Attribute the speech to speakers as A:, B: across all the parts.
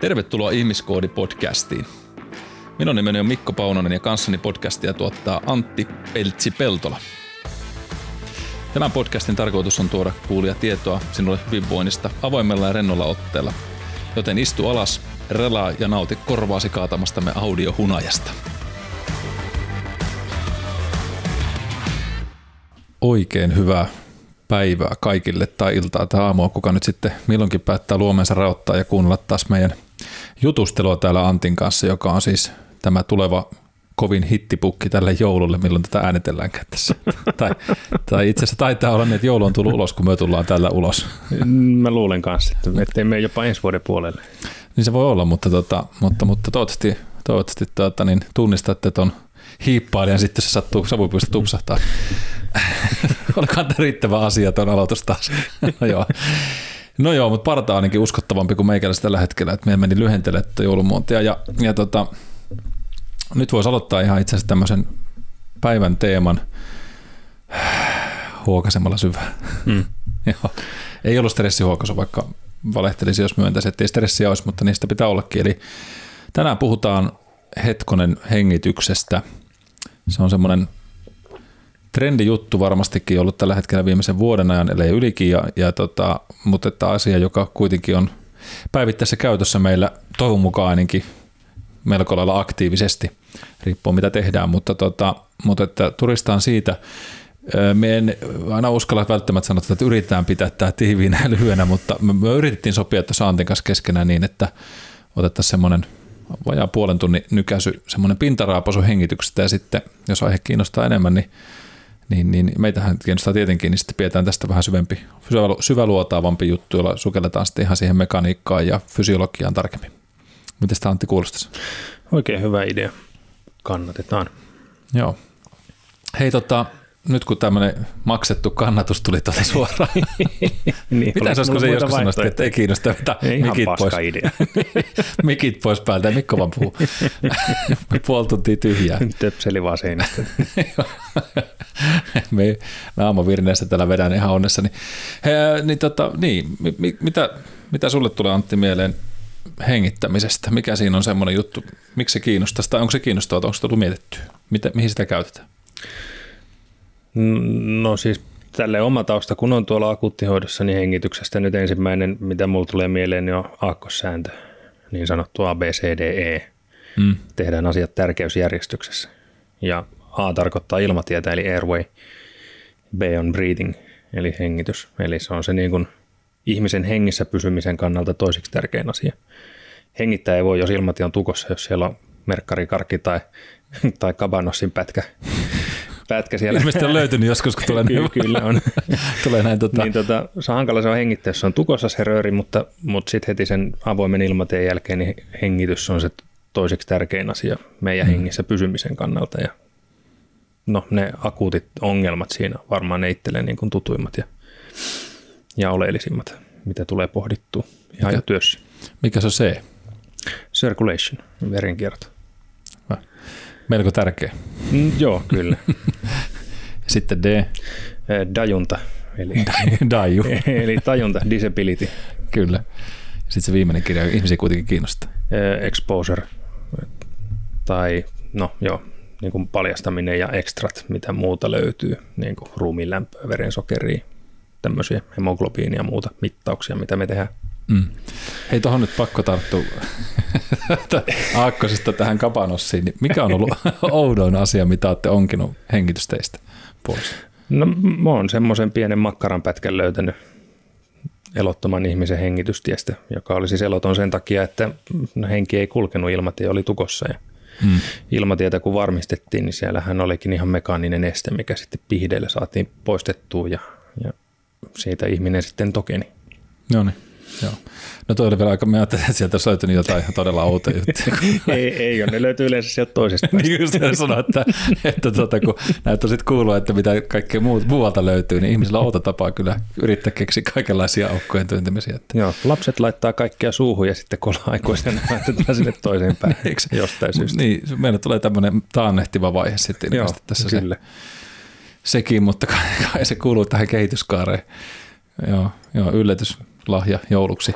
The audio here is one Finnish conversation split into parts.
A: Tervetuloa Ihmiskoodi-podcastiin. Minun nimeni on Mikko Paunonen ja kanssani podcastia tuottaa Antti Peltsi-Peltola. Tämän podcastin tarkoitus on tuoda kuulia tietoa sinulle hyvinvoinnista avoimella ja rennolla otteella. Joten istu alas, relaa ja nauti korvaasi kaatamastamme audiohunajasta. Oikein hyvää päivää kaikille tai iltaa tai aamua, kuka nyt sitten milloinkin päättää luomensa raottaa ja kuunnella taas meidän jutustelua täällä Antin kanssa, joka on siis tämä tuleva kovin hittipukki tälle joululle, milloin tätä äänitelläänkään tässä. tai, tai itse asiassa taitaa olla niin, että joulu on tullut ulos, kun me tullaan tällä ulos.
B: Mä luulen kanssa, että ettei mene jopa ensi vuoden puolelle.
A: Niin se voi olla, mutta, tota, mutta, mutta toivottavasti, toivottavasti tuota, niin tunnistatte tuon hiippailijan sitten se sattuu savupuista tupsahtaa. Olikohan tämä riittävä asia tuon aloitus taas? no joo. No joo, mutta parta ainakin uskottavampi kuin meikäläistä tällä hetkellä, että meidän meni lyhentelemään tätä joulumuontia. Ja, ja tota, nyt voisi aloittaa ihan itse asiassa tämmöisen päivän teeman huokasemalla syvää. Mm. joo. Ei ollut stressihuokaisu, vaikka valehtelisi, jos myöntäisi, että ei stressiä olisi, mutta niistä pitää ollakin. Eli tänään puhutaan hetkonen hengityksestä. Se on semmoinen trendijuttu varmastikin ollut tällä hetkellä viimeisen vuoden ajan, ellei ylikin, ja, ja tota, mutta että asia, joka kuitenkin on päivittäisessä käytössä meillä toivon mukaan ainakin melko lailla aktiivisesti, riippuu mitä tehdään, mutta, tota, mutta että turistaan siitä, me en aina uskalla välttämättä sanoa, että yritetään pitää tämä tiiviinä ja lyhyenä, mutta me, yritettiin sopia että Saantin kanssa keskenään niin, että otettaisiin semmoinen vajaa puolen tunnin nykäisy, semmoinen pintaraapasu hengityksestä ja sitten, jos aihe kiinnostaa enemmän, niin niin, niin meitähän kiinnostaa tietenkin, niin sitten pidetään tästä vähän syvempi, syväluotaavampi juttu, jolla sukelletaan sitten ihan siihen mekaniikkaan ja fysiologiaan tarkemmin. Miten sitä Antti kuulostaisi?
B: Oikein hyvä idea. Kannatetaan.
A: Joo. Hei tota, nyt kun tämmöinen maksettu kannatus tuli tuolta suoraan. niin, Mitä se olisiko se joskus sanoa, että ei kiinnosta, että mikit pois.
B: idea.
A: mikit pois päältä ja Mikko vaan puhuu. Puoli tuntia tyhjää.
B: Töpseli vaan seinästä.
A: me aamuvirneessä täällä vedän ihan onnessa. Niin, he, niin, tota, niin mi, mitä, mitä sulle tulee Antti mieleen hengittämisestä? Mikä siinä on semmoinen juttu? Miksi se kiinnostaa? Tai onko se kiinnostavaa? Onko se tullut mietitty? Mitä, mihin sitä käytetään?
B: No siis tälle oma tausta, kun on tuolla akuuttihoidossa, niin hengityksestä nyt ensimmäinen, mitä mulla tulee mieleen, niin on aakkosääntö, niin sanottu ABCDE. Mm. Tehdään asiat tärkeysjärjestyksessä. Ja A tarkoittaa ilmatietä, eli airway. B on breathing, eli hengitys. Eli se on se niin kuin ihmisen hengissä pysymisen kannalta toiseksi tärkein asia. Hengittää ei voi, jos ilmatie on tukossa, jos siellä on merkkarikarkki tai, tai kabanossin pätkä pätkä siellä.
A: Ilmeisesti on löytynyt joskus, kun tulee
B: näin. Kyllä on.
A: tulee näin tota...
B: niin, tota, se on hankala se on hengittää, se on tukossa se rööri, mutta, mutta sitten heti sen avoimen ilmateen jälkeen niin hengitys on se toiseksi tärkein asia meidän hmm. hengissä pysymisen kannalta. Ja no ne akuutit ongelmat siinä varmaan ne itselleen niin kuin tutuimmat ja, ja oleellisimmat, mitä tulee pohdittua ihan jo työssä.
A: Mikä se on se?
B: Circulation, verenkierto.
A: Melko tärkeä.
B: Mm, joo, kyllä.
A: Sitten D.
B: Eh, dajunta. Eli,
A: Daju.
B: eli tajunta, disability.
A: Kyllä. Sitten se viimeinen kirja ihmisiä kuitenkin kiinnostaa.
B: Exposure. Tai no joo, niin kuin paljastaminen ja ekstrat, mitä muuta löytyy, niin kuin ruumiin lämpöä, verensokeria, tämmöisiä hemoglobiinia ja muuta mittauksia, mitä me tehdään. Mm.
A: Hei, tuohon nyt pakko tarttua aakkosesta tähän kapanossiin. Niin mikä on ollut oudoin asia, mitä olette onkinut hengitysteistä pois?
B: No mä oon semmoisen pienen makkaran pätkän löytänyt elottoman ihmisen hengitystiestä, joka oli siis eloton sen takia, että no, henki ei kulkenut, ilmatie oli tukossa ja hmm. ilmatietä kun varmistettiin, niin siellähän olikin ihan mekaaninen este, mikä sitten pihdeille saatiin poistettua ja, ja siitä ihminen sitten tokeni.
A: No niin. Joo. No toi oli vielä aika, mä ajattelin, että sieltä olisi löytynyt jotain todella outoja juttuja.
B: ei, ei ole, ne löytyy yleensä sieltä toisesta
A: niin just sanoa, että, että tuota, kun näyttää sitten kuulua, että mitä kaikkea muut, muualta löytyy, niin ihmisillä on outo tapa kyllä yrittää keksiä kaikenlaisia aukkojen työntämisiä. Että.
B: Joo, lapset laittaa kaikkea suuhun ja sitten kun aikuisena laitetaan sinne toiseen päin jostain syystä.
A: Niin, meillä tulee tämmöinen taannehtiva vaihe sitten Joo, tässä kyllä. Se, sekin, mutta kai se kuuluu tähän kehityskaareen. Joo, joo yllätys lahja jouluksi.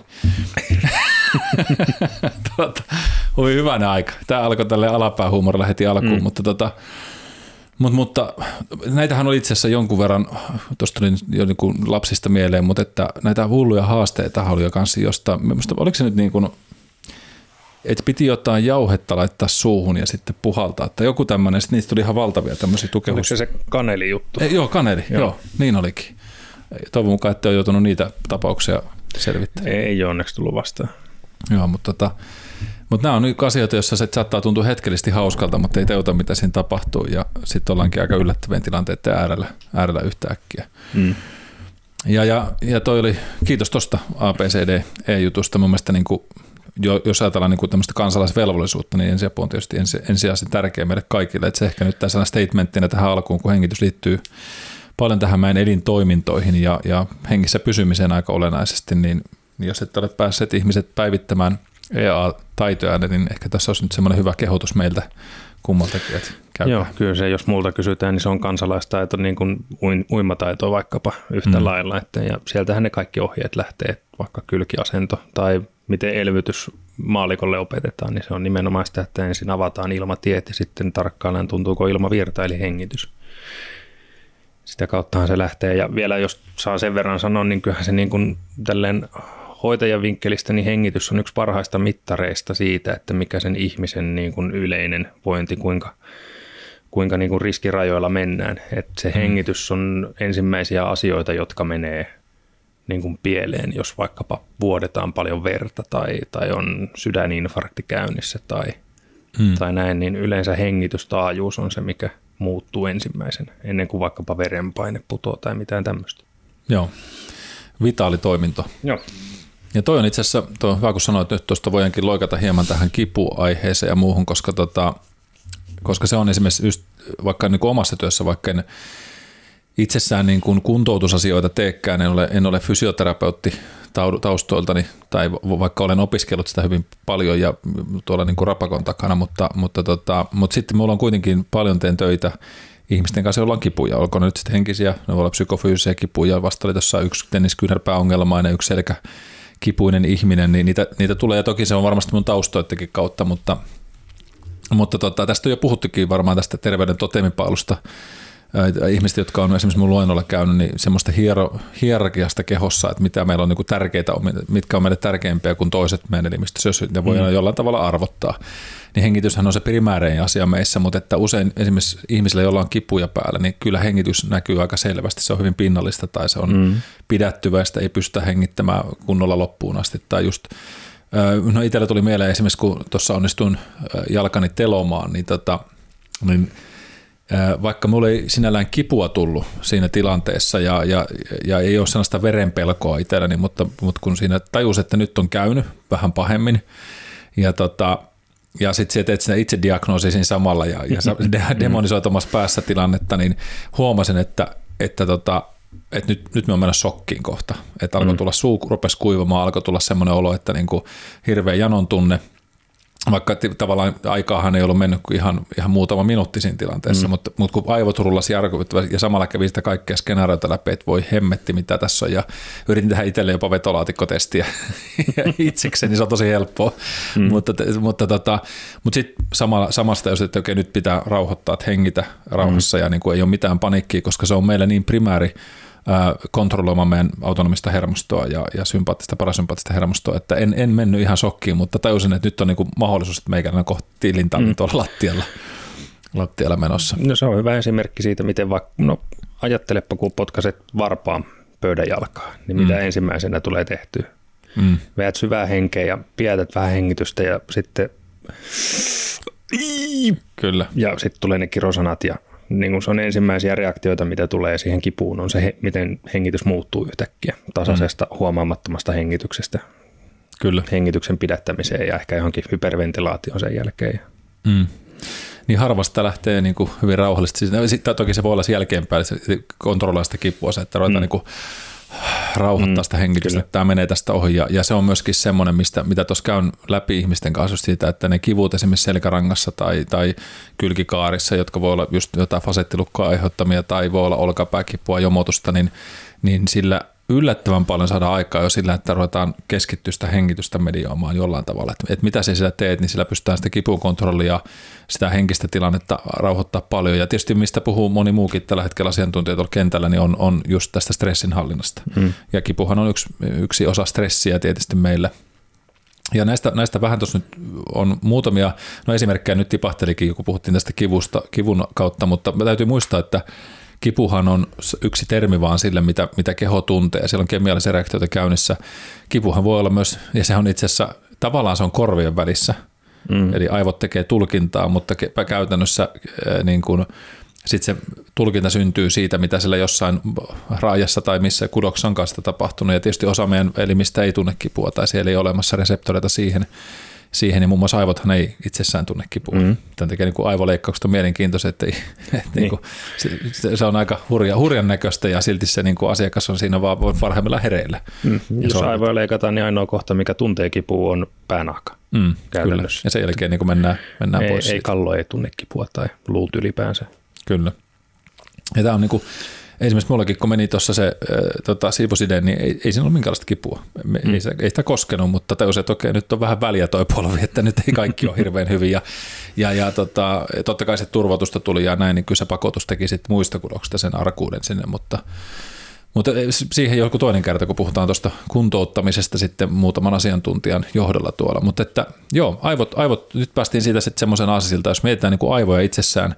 A: tuota, oli hyvänä aika. Tämä alkoi tälle alapäähuumorilla heti alkuun, mm. mutta tota, Mut, mutta näitähän oli itse asiassa jonkun verran, tuosta tuli jo niin lapsista mieleen, mutta että näitä hulluja haasteita oli jo kanssa josta, oliko se nyt niin kuin, että piti jotain jauhetta laittaa suuhun ja sitten puhaltaa, että joku tämmöinen, sitten niistä tuli ihan valtavia tämmöisiä tukevus.
B: Oliko se se kaneli juttu?
A: Ei, joo, kaneli, joo. joo, niin olikin. Toivon mukaan, että on joutunut niitä tapauksia selvittämään.
B: Ei, ei onneksi tullut vastaan.
A: Joo, mutta tota, mutta nämä on nyt asioita, joissa se saattaa tuntua hetkellisesti hauskalta, mutta ei teuta, mitä siinä tapahtuu. Ja sitten ollaankin aika yllättävien tilanteiden äärellä, äärellä yhtäkkiä. Mm. Ja, ja, ja toi oli, kiitos tuosta ABCD-jutusta. Mun mielestä niin kuin, jos ajatellaan niin kuin tämmöistä kansalaisvelvollisuutta, niin ensiapu on tietysti ensi, ensisijaisesti tärkeä meille kaikille. Et se ehkä nyt tässä statementtina tähän alkuun, kun hengitys liittyy paljon tähän meidän elintoimintoihin ja, ja hengissä pysymiseen aika olennaisesti, niin jos et ole päässeet ihmiset päivittämään – EA-taitoja, niin ehkä tässä olisi nyt semmoinen hyvä kehotus meiltä kummaltakin, että käykää.
B: Joo, kyllä se, jos multa kysytään, niin se on kansalaistaito, niin kuin uimataito vaikkapa yhtä mm. lailla. Että, ja sieltähän ne kaikki ohjeet lähtee, vaikka kylkiasento tai miten elvytys maalikolle opetetaan, niin se on nimenomaan sitä, että ensin avataan ilmatiet ja sitten tarkkaillaan tuntuuko ilma virta eli hengitys. Sitä kauttahan se lähtee ja vielä jos saa sen verran sanoa, niin kyllähän se niin kuin tälleen hoitajan vinkkelistä niin hengitys on yksi parhaista mittareista siitä, että mikä sen ihmisen niin kuin yleinen vointi, kuinka, kuinka niin kuin riskirajoilla mennään. Että se mm. hengitys on ensimmäisiä asioita, jotka menee niin kuin pieleen, jos vaikkapa vuodetaan paljon verta tai, tai on sydäninfarkti käynnissä tai, mm. tai näin, niin yleensä hengitystaajuus on se, mikä muuttuu ensimmäisen, ennen kuin vaikkapa verenpaine putoaa tai mitään tämmöistä.
A: Joo, vitaalitoiminto.
B: Joo.
A: Ja toi on itse asiassa, toi on hyvä kun sanoit, että nyt tuosta voidaankin loikata hieman tähän kipuaiheeseen ja muuhun, koska, tota, koska se on esimerkiksi just, vaikka niin kuin omassa työssä, vaikka en itsessään niin kuin kuntoutusasioita teekään, en ole, en ole fysioterapeutti taustoiltani, tai vaikka olen opiskellut sitä hyvin paljon ja tuolla niin kuin rapakon takana, mutta, mutta, tota, mutta sitten mulla on kuitenkin paljon teen töitä ihmisten kanssa, joilla on kipuja, olkoon ne nyt sitten henkisiä, ne voi olla psykofyysisiä kipuja, vasta oli tuossa yksi tenniskyynärpääongelmainen, yksi selkä kipuinen ihminen, niin niitä, niitä tulee, ja toki se on varmasti mun taustoittekin kautta, mutta, mutta tota, tästä on jo puhuttukin varmaan tästä terveyden totemipaalusta, ihmiset, jotka on esimerkiksi mun luennolla käynyt, niin semmoista hiero, hierarkiasta kehossa, että mitä meillä on niin tärkeitä, mitkä on meille tärkeimpiä kuin toiset meidän elimistössä, jos ne voi mm. jollain tavalla arvottaa. Niin hengityshän on se primäärein asia meissä, mutta että usein esimerkiksi ihmisillä, joilla on kipuja päällä, niin kyllä hengitys näkyy aika selvästi. Se on hyvin pinnallista tai se on mm. pidättyväistä, ei pystytä hengittämään kunnolla loppuun asti. Tai just, no itsellä tuli mieleen esimerkiksi, kun tuossa onnistuin jalkani telomaan, niin, tota, niin – vaikka mulla ei sinällään kipua tullut siinä tilanteessa ja, ja, ja ei ole sellaista verenpelkoa itselläni, mutta, mutta kun siinä tajus, että nyt on käynyt vähän pahemmin ja, tota, ja sitten teet sitä itse diagnoosi siinä samalla ja, ja demonisoitumassa päässä tilannetta, niin huomasin, että, että tota, että nyt, nyt me on mennä shokkiin kohta. Että alkoi mm. tulla suu, rupesi kuivamaan, alkoi tulla semmoinen olo, että niin kuin hirveä janon tunne – vaikka tavallaan aikaahan ei ollut mennyt kuin ihan, ihan muutama minuutti siinä tilanteessa, mm. mutta, mutta kun aivot rullasi ja samalla kävi sitä kaikkea skenaarioita läpi, että voi hemmetti mitä tässä on ja yritin tehdä itselle jopa vetolaatikotestiä itsekseni, niin se on tosi helppoa, mm. mutta, mutta, tota, mutta sitten sama, samasta jos että okei nyt pitää rauhoittaa, että hengitä rauhassa mm. ja niin kuin ei ole mitään paniikkiä, koska se on meille niin primääri kontrolloimaan meidän autonomista hermostoa ja, ja sympaattista, parasympaattista hermostoa, että en, en mennyt ihan shokkiin, mutta tajusin, että nyt on niin kuin mahdollisuus, että meikäläinen kohti tilintallin mm. tuolla lattialla, lattialla menossa.
B: No se on hyvä esimerkki siitä, miten vaikka, no ajattelepa, kun potkaset varpaan pöydän jalkaa, niin mitä mm. ensimmäisenä tulee tehtyä. Mm. Veät syvää henkeä ja pidätät vähän hengitystä ja sitten
A: Kyllä.
B: Ja sitten tulee ne kirosanat ja niin kuin se on ensimmäisiä reaktioita, mitä tulee siihen kipuun, on se, miten hengitys muuttuu yhtäkkiä tasaisesta mm. huomaamattomasta hengityksestä
A: Kyllä.
B: hengityksen pidättämiseen ja ehkä johonkin hyperventilaatioon sen jälkeen.
A: Mm. Niin harvasta lähtee niin kuin hyvin rauhallisesti. Sitten toki se voi olla jälkeenpäin, se kontrolloida sitä kipua, että ruvetaan mm. niin kuin rauhoittaa mm, sitä hengitystä, että tämä menee tästä ohi. Ja, ja se on myöskin semmoinen, mistä, mitä tuossa käyn läpi ihmisten kanssa siitä, että ne kivut esimerkiksi selkärangassa tai, tai kylkikaarissa, jotka voi olla just jotain fasettilukkoa aiheuttamia tai voi olla olkapääkipua, jomotusta, niin, niin sillä yllättävän paljon saada aikaa jo sillä, että ruvetaan keskittyä sitä hengitystä medioimaan jollain tavalla. Että, että mitä sä sillä teet, niin sillä pystytään sitä kipukontrollia, sitä henkistä tilannetta rauhoittaa paljon. Ja tietysti mistä puhuu moni muukin tällä hetkellä asiantuntija tuolla kentällä, niin on, on just tästä stressinhallinnasta. Hmm. Ja kipuhan on yksi, yksi osa stressiä tietysti meillä. Ja näistä, näistä vähän tuossa nyt on muutamia, no esimerkkejä nyt tipahtelikin, kun puhuttiin tästä kivusta, kivun kautta, mutta täytyy muistaa, että Kipuhan on yksi termi vaan sille, mitä, mitä keho tuntee. Siellä on kemiallisia reaktioita käynnissä. Kipuhan voi olla myös, ja se on itse asiassa, tavallaan se on korvien välissä. Mm. Eli aivot tekee tulkintaa, mutta käytännössä niin kuin, sitten se tulkinta syntyy siitä, mitä siellä jossain raajassa tai missä kudoksessa on kanssa tapahtunut. Ja tietysti osa meidän elimistä ei tunne kipua tai siellä ei ole olemassa reseptoreita siihen siihen, niin muun muassa aivothan ei itsessään tunne kipua. Mm. Tämän takia niin aivoleikkaukset on mielenkiintoisia, että, että niin. Niin kuin, se, se, on aika hurja, hurjan näköistä ja silti se niin kuin asiakas on siinä vaan parhaimmillaan hereillä.
B: Mm. Jos aivoja leikataan, niin ainoa kohta, mikä tuntee kipua, on päänahka. Mm,
A: kyllä. Ja sen jälkeen niin kuin mennään, mennään
B: ei,
A: pois.
B: Ei siitä. kallo ei tunne kipua tai luut ylipäänsä.
A: Kyllä. Ja tämä on niin kuin, esimerkiksi mullakin, kun meni tuossa se äh, tota, siivoside, niin ei, ei siinä ollut minkäänlaista kipua. Me, mm. ei, se, ei sitä koskenut, mutta tajusin, että okei, nyt on vähän väliä toi polvi, että nyt ei kaikki ole hirveän hyvin. Ja, ja, ja tota, totta kai se turvotusta tuli ja näin, niin kyllä se pakotus teki sitten muista kudoksista sen arkuuden sinne, mutta mutta siihen joku toinen kerta, kun puhutaan tuosta kuntouttamisesta sitten muutaman asiantuntijan johdolla tuolla. Mutta että joo, aivot, aivot nyt päästiin siitä sitten semmoisen asisilta, jos mietitään niin kuin aivoja itsessään,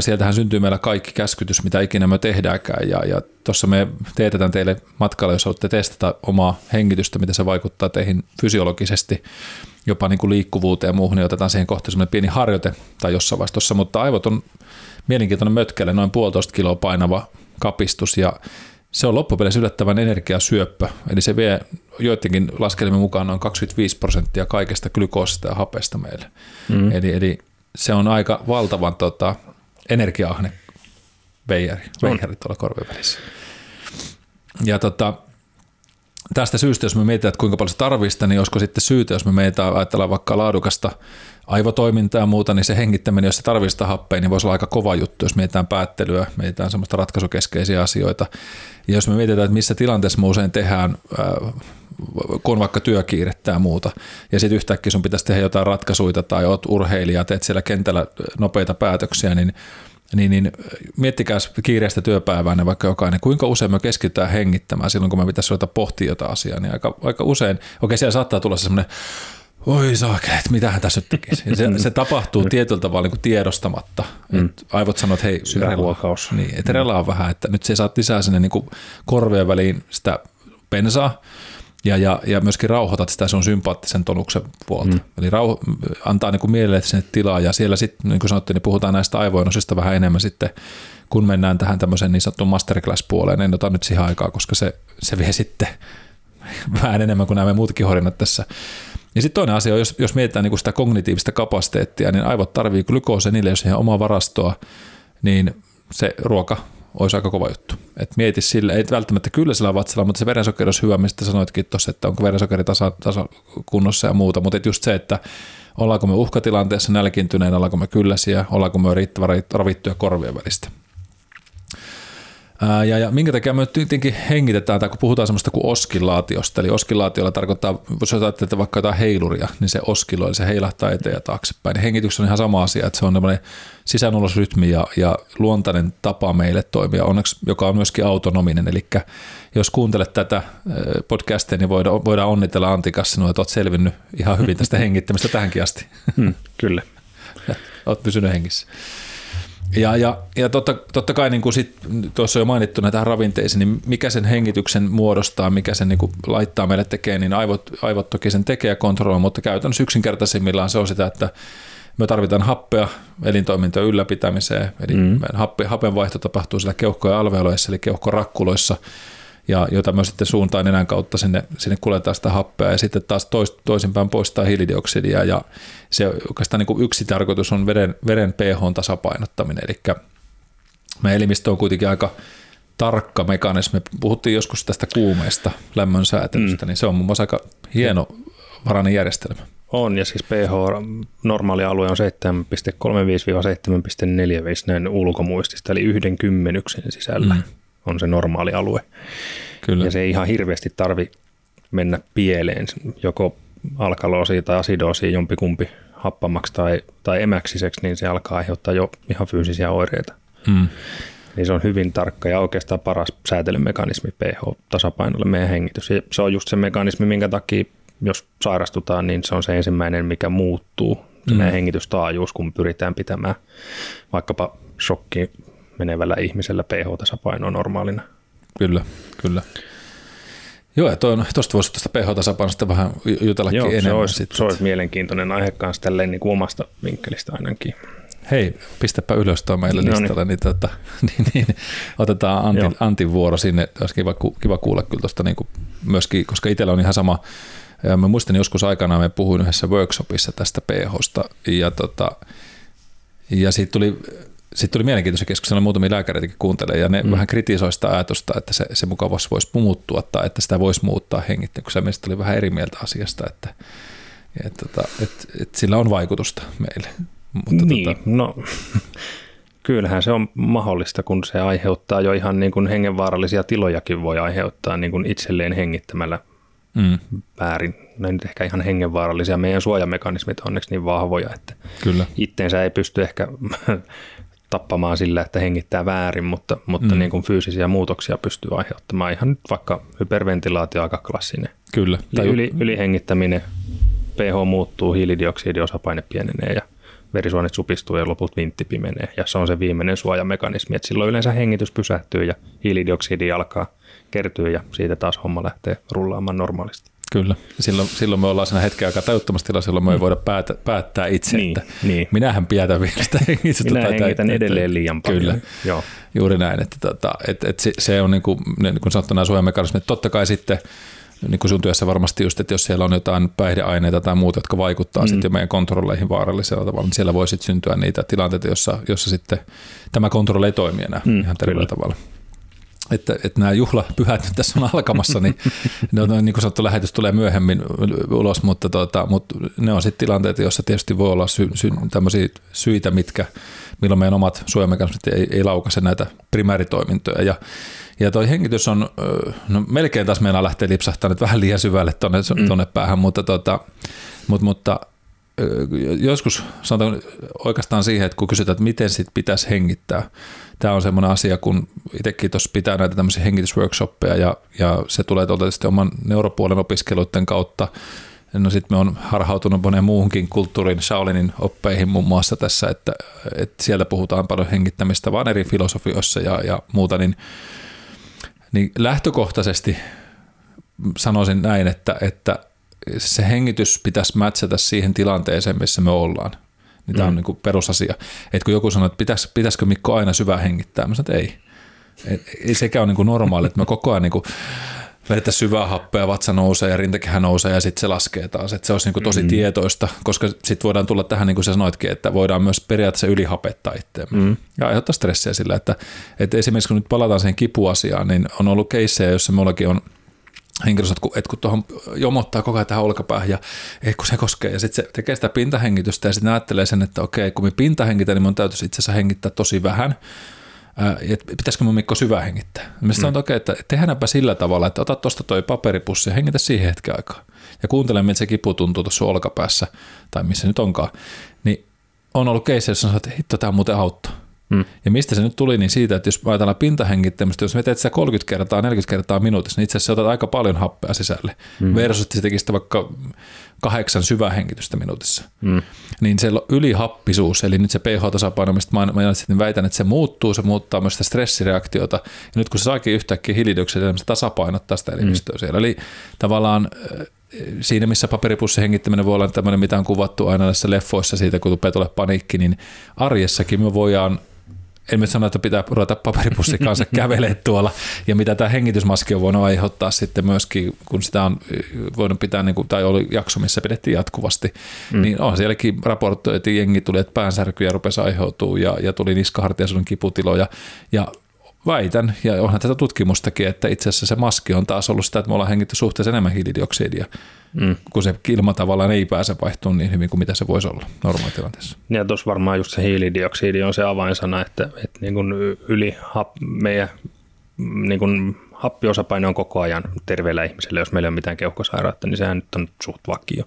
A: Sieltähän syntyy meillä kaikki käskytys, mitä ikinä me tehdäänkään. Ja, ja tuossa me teetetään teille matkalla, jos haluatte testata omaa hengitystä, mitä se vaikuttaa teihin fysiologisesti, jopa niin kuin liikkuvuuteen ja muuhun, niin otetaan siihen kohta semmoinen pieni harjoite tai jossain vaiheessa. Mutta aivot on mielenkiintoinen mötkele, noin puolitoista kiloa painava kapistus ja se on loppupeleissä yllättävän energiasyöppö, eli se vie joidenkin laskelmien mukaan noin 25 prosenttia kaikesta glykoosista ja hapesta meille. Mm. Eli, eli se on aika valtavan tota, energiaahne veijari, veijari tuolla korvien välissä. Ja tota, tästä syystä, jos me mietitään, että kuinka paljon se tarvista, niin olisiko sitten syytä, jos me mietitään, ajatellaan vaikka laadukasta aivotoimintaa ja muuta, niin se hengittäminen, jos se tarvista happea, niin voisi olla aika kova juttu, jos mietitään päättelyä, mietitään semmoista ratkaisukeskeisiä asioita. Ja jos me mietitään, että missä tilanteessa me usein tehdään, kun vaikka työkiirettä ja muuta, ja sitten yhtäkkiä sun pitäisi tehdä jotain ratkaisuja tai oot urheilija, teet siellä kentällä nopeita päätöksiä, niin niin, niin miettikää kiireistä työpäivää ne vaikka jokainen, kuinka usein me keskitytään hengittämään silloin, kun me pitäisi ruveta pohtia jotain asiaa, niin aika, aika usein, okei siellä saattaa tulla semmoinen oi että mitähän tässä nyt tekisi. Se, se tapahtuu tietyllä tavalla niin kuin tiedostamatta. Mm. Et aivot sanoo, että hei,
B: Sydänruokaus.
A: Niin, että relaa vähän, että nyt se saat lisää sinne niin kuin korvien väliin sitä bensaa, ja, ja, ja myöskin rauhoitat sitä sun sympaattisen tonuksen puolta. Mm. Eli rauho, antaa niin kuin mielelle sinne tilaa, ja siellä sitten, niin kuin sanottiin, niin puhutaan näistä aivoinosista vähän enemmän sitten, kun mennään tähän tämmöiseen niin sanottuun masterclass-puoleen. En ota nyt siihen aikaa, koska se, se vie sitten vähän enemmän kuin nämä muutkin horinnat tässä ja sitten toinen asia, jos, jos mietitään niin sitä kognitiivista kapasiteettia, niin aivot tarvii glykoosia niille, jos ihan omaa varastoa, niin se ruoka olisi aika kova juttu. Et mieti sille, ei välttämättä kyllä sillä vatsalla, mutta se verensokeri olisi hyvä, mistä sanoitkin tuossa, että onko verensokeri tasa, tasa kunnossa ja muuta, mutta just se, että ollaanko me uhkatilanteessa nälkintyneen, ollaanko me kylläsiä, ollaanko me riittävän ravittuja korvien välistä. Ja, ja minkä takia me tietenkin hengitetään, tai kun puhutaan semmoista kuin oskillaatiosta, eli oskillaatiolla tarkoittaa, jos ajattelee vaikka jotain heiluria, niin se oskiloi, eli se heilahtaa eteen ja taaksepäin. Niin hengitys on ihan sama asia, että se on tämmöinen sisänulosrytmi ja, ja luontainen tapa meille toimia, onneksi, joka on myöskin autonominen, eli jos kuuntelet tätä podcastia, niin voidaan, voidaan onnitella Antikas sinua, että olet selvinnyt ihan hyvin tästä hengittämistä tähänkin asti.
B: Hmm, kyllä.
A: olet pysynyt hengissä. Ja, ja, ja totta, totta kai niin kuin sit, tuossa on jo mainittu näitä ravinteisiin, niin mikä sen hengityksen muodostaa, mikä sen niin kuin laittaa meille tekee, niin aivot, aivot toki sen tekee ja kontrolloi, mutta käytännössä yksinkertaisimmillaan se on sitä, että me tarvitaan happea elintoimintojen ylläpitämiseen, eli mm. happe, hapenvaihto tapahtuu siellä keuhkojen alveoloissa, eli keuhkorakkuloissa, ja jota myös sitten suuntaan nenän kautta sinne, sinne kuljetaan sitä happea ja sitten taas tois, toisinpäin poistaa hiilidioksidia ja se oikeastaan niin kuin yksi tarkoitus on veren, veren pH-tasapainottaminen, eli meidän elimistö on kuitenkin aika tarkka mekanismi. Puhuttiin joskus tästä kuumeesta lämmön säätelystä, mm. niin se on mun muassa aika hieno varainen järjestelmä.
B: On, ja siis pH normaali alue on 7,35-7,45 näin ulkomuistista, eli yhden kymmenyksen sisällä. Mm on se normaali alue. Kyllä. Ja se ei ihan hirveästi tarvi mennä pieleen, joko alkaloosi tai asidoosi jompikumpi happamaksi tai, tai emäksiseksi, niin se alkaa aiheuttaa jo ihan fyysisiä oireita. Hmm. Niin se on hyvin tarkka ja oikeastaan paras säätelymekanismi pH-tasapainolle meidän hengitys. Ja se on just se mekanismi, minkä takia jos sairastutaan, niin se on se ensimmäinen, mikä muuttuu, se mm. meidän hengitystaajuus, kun pyritään pitämään vaikkapa shokki menevällä ihmisellä pH-tasapainoa normaalina.
A: Kyllä, kyllä. Joo, ja tuosta voisi tuosta pH-tasapainosta vähän jutellakin Joo, enemmän.
B: Se olisi, sitten. se olisi mielenkiintoinen aihe kanssa tälleen niin kuin omasta vinkkelistä ainakin.
A: Hei, pistäpä ylös tuo meille no listalle, niin, tota, niin, niin, otetaan Antin, Antin vuoro sinne. Olisi kiva, kiva kuulla kyllä tuosta niin myöskin, koska itsellä on ihan sama. Ja mä muistan joskus aikanaan, me puhuin yhdessä workshopissa tästä pHsta, ja, tota, ja siitä tuli sitten tuli mielenkiintoisia keskustelua, muutamia lääkäreitäkin kuuntelee, ja ne mm. vähän kritisoi sitä ajatusta, että se, se mukavasti voisi muuttua tai että sitä voisi muuttaa hengittäin, kun se mielestä oli vähän eri mieltä asiasta, että, että, että, että, että sillä on vaikutusta meille.
B: Mutta niin, tota... no kyllähän se on mahdollista, kun se aiheuttaa jo ihan niin kuin hengenvaarallisia tilojakin voi aiheuttaa niin kuin itselleen hengittämällä mm. väärin. Ne nyt ehkä ihan hengenvaarallisia. Meidän suojamekanismit on onneksi niin vahvoja, että Kyllä. itteensä ei pysty ehkä tappamaan sillä, että hengittää väärin, mutta, mutta mm. niin kuin fyysisiä muutoksia pystyy aiheuttamaan. Ihan nyt vaikka hyperventilaatio aika klassinen.
A: Kyllä.
B: Tai yli, ylihengittäminen, pH muuttuu, hiilidioksidiosapaine pienenee ja verisuonet supistuu ja loput vintti pimenee. Ja se on se viimeinen suojamekanismi, että silloin yleensä hengitys pysähtyy ja hiilidioksidi alkaa kertyä ja siitä taas homma lähtee rullaamaan normaalisti.
A: Kyllä. Silloin, silloin me ollaan siinä hetken aikaa tajuttomassa tilassa, silloin me ei mm. voida päätä, päättää itse, niin, että niin. minähän pidätän vielä sitä
B: hengitystä. Minä hengitän edelleen liian paljon. Kyllä,
A: Joo. juuri näin. Että, tota, että, että se on niin kuin, niin kuin sanottu nämä suojamekanismit. Totta kai sitten niin kuin sun työssä varmasti just, että jos siellä on jotain päihdeaineita tai muuta, jotka vaikuttaa mm. sitten meidän kontrolleihin vaarallisella tavalla, niin siellä voi sitten syntyä niitä tilanteita, jossa, jossa sitten tämä kontrolli ei toimi enää mm, ihan terveellä tavalla että, että nämä juhlapyhät nyt tässä on alkamassa, niin ne on, niin kuin sanottu, lähetys tulee myöhemmin ulos, mutta, tota, mutta ne on sitten tilanteita, joissa tietysti voi olla sy, sy, tämmöisiä syitä, mitkä, milloin meidän omat suojamekanismit ei, ei laukaise näitä primääritoimintoja. Ja, ja toi hengitys on, no melkein taas meillä lähtee lipsahtaa nyt vähän liian syvälle tuonne, mm. päähän, mutta, tota, mutta, mutta joskus sanotaan oikeastaan siihen, että kun kysytään, että miten sit pitäisi hengittää, tämä on semmoinen asia, kun itsekin tuossa pitää näitä tämmöisiä hengitysworkshoppeja ja, ja se tulee tietysti oman neuropuolen opiskeluiden kautta. No sitten me on harhautunut moneen muuhunkin kulttuurin, Shaolinin oppeihin muun muassa tässä, että, että siellä puhutaan paljon hengittämistä, vaan eri filosofioissa ja, ja muuta, niin, niin lähtökohtaisesti sanoisin näin, että, että se hengitys pitäisi mätsätä siihen tilanteeseen, missä me ollaan. Niin tämä mm. on niin kuin perusasia. Et kun joku sanoo, että pitäis, pitäisikö Mikko aina syvä hengittää, mä sanon, että ei. Et, ei sekään ole niin normaali, että me koko ajan niin kuin vedetään syvää happea, vatsa nousee ja rintakehä nousee ja sitten se laskee taas. Että se olisi niin kuin tosi mm. tietoista, koska sitten voidaan tulla tähän, niin kuin sä sanoitkin, että voidaan myös periaatteessa ylihapettaa itseämme. Mm. Ja aiheuttaa stressiä sillä, että, että esimerkiksi kun nyt palataan siihen kipuasiaan, niin on ollut keissejä, joissa mellakin on henkilössä, että kun tuohon jomottaa koko ajan tähän olkapäähän ja ei kun se koskee ja sitten se tekee sitä pintahengitystä ja sitten ajattelee sen, että okei kun me pintahengitän, niin mun täytyisi itse asiassa hengittää tosi vähän, että pitäisikö mun Mikko syvä hengittää. Mä mm. sanoin, että okei, että tehdäänpä sillä tavalla, että ota tuosta toi paperipussi ja hengitä siihen hetken aikaa. Ja kuuntele, miltä se kipu tuntuu tuossa olkapäässä, tai missä nyt onkaan. Niin on ollut keissi, jossa sanoo, että hitto, tämä muuten auttaa. Mm. Ja mistä se nyt tuli, niin siitä, että jos ajatellaan pintahengittämistä, jos me teet sitä 30 kertaa, 40 kertaa minuutissa, niin itse asiassa otat aika paljon happea sisälle. Mm. Versus, että se tekisi vaikka kahdeksan syvähengitystä minuutissa. Mm. Niin se ylihappisuus, eli nyt se pH-tasapaino, mistä mainitsin, niin väitän, että se muuttuu, se muuttaa myös sitä stressireaktiota. Ja nyt kun se saakin yhtäkkiä hiilidioksidia, niin se tasapainottaa sitä elimistöä mm. siellä. Eli tavallaan siinä missä paperipussin hengittäminen voi olla tämmöinen, mitä on kuvattu aina näissä leffoissa siitä, kun tulee paniikki, niin arjessakin me voidaan en nyt sano, että pitää ruveta paperipussin kanssa kävelee tuolla, ja mitä tämä hengitysmaski on voinut aiheuttaa sitten myöskin, kun sitä on voinut pitää, niin kuin, tai oli jakso, missä pidettiin jatkuvasti, mm. niin on sielläkin raportoitiin, jengi tuli, että päänsärkyjä rupesi aiheutua, ja, ja tuli niskahartiaisuuden kiputiloja, ja väitän, ja onhan tätä tutkimustakin, että itse asiassa se maski on taas ollut sitä, että me ollaan hengitty suhteessa enemmän hiilidioksidia, mm. kun se ilma tavallaan ei pääse vaihtumaan niin hyvin kuin mitä se voisi olla normaalitilanteessa.
B: Ja tuossa varmaan just se hiilidioksidi on se avainsana, että, että niin kuin yli meidän niin kuin happiosapaine on koko ajan terveellä ihmisellä, jos meillä ei ole mitään keuhkosairautta, niin sehän nyt on suht vakio.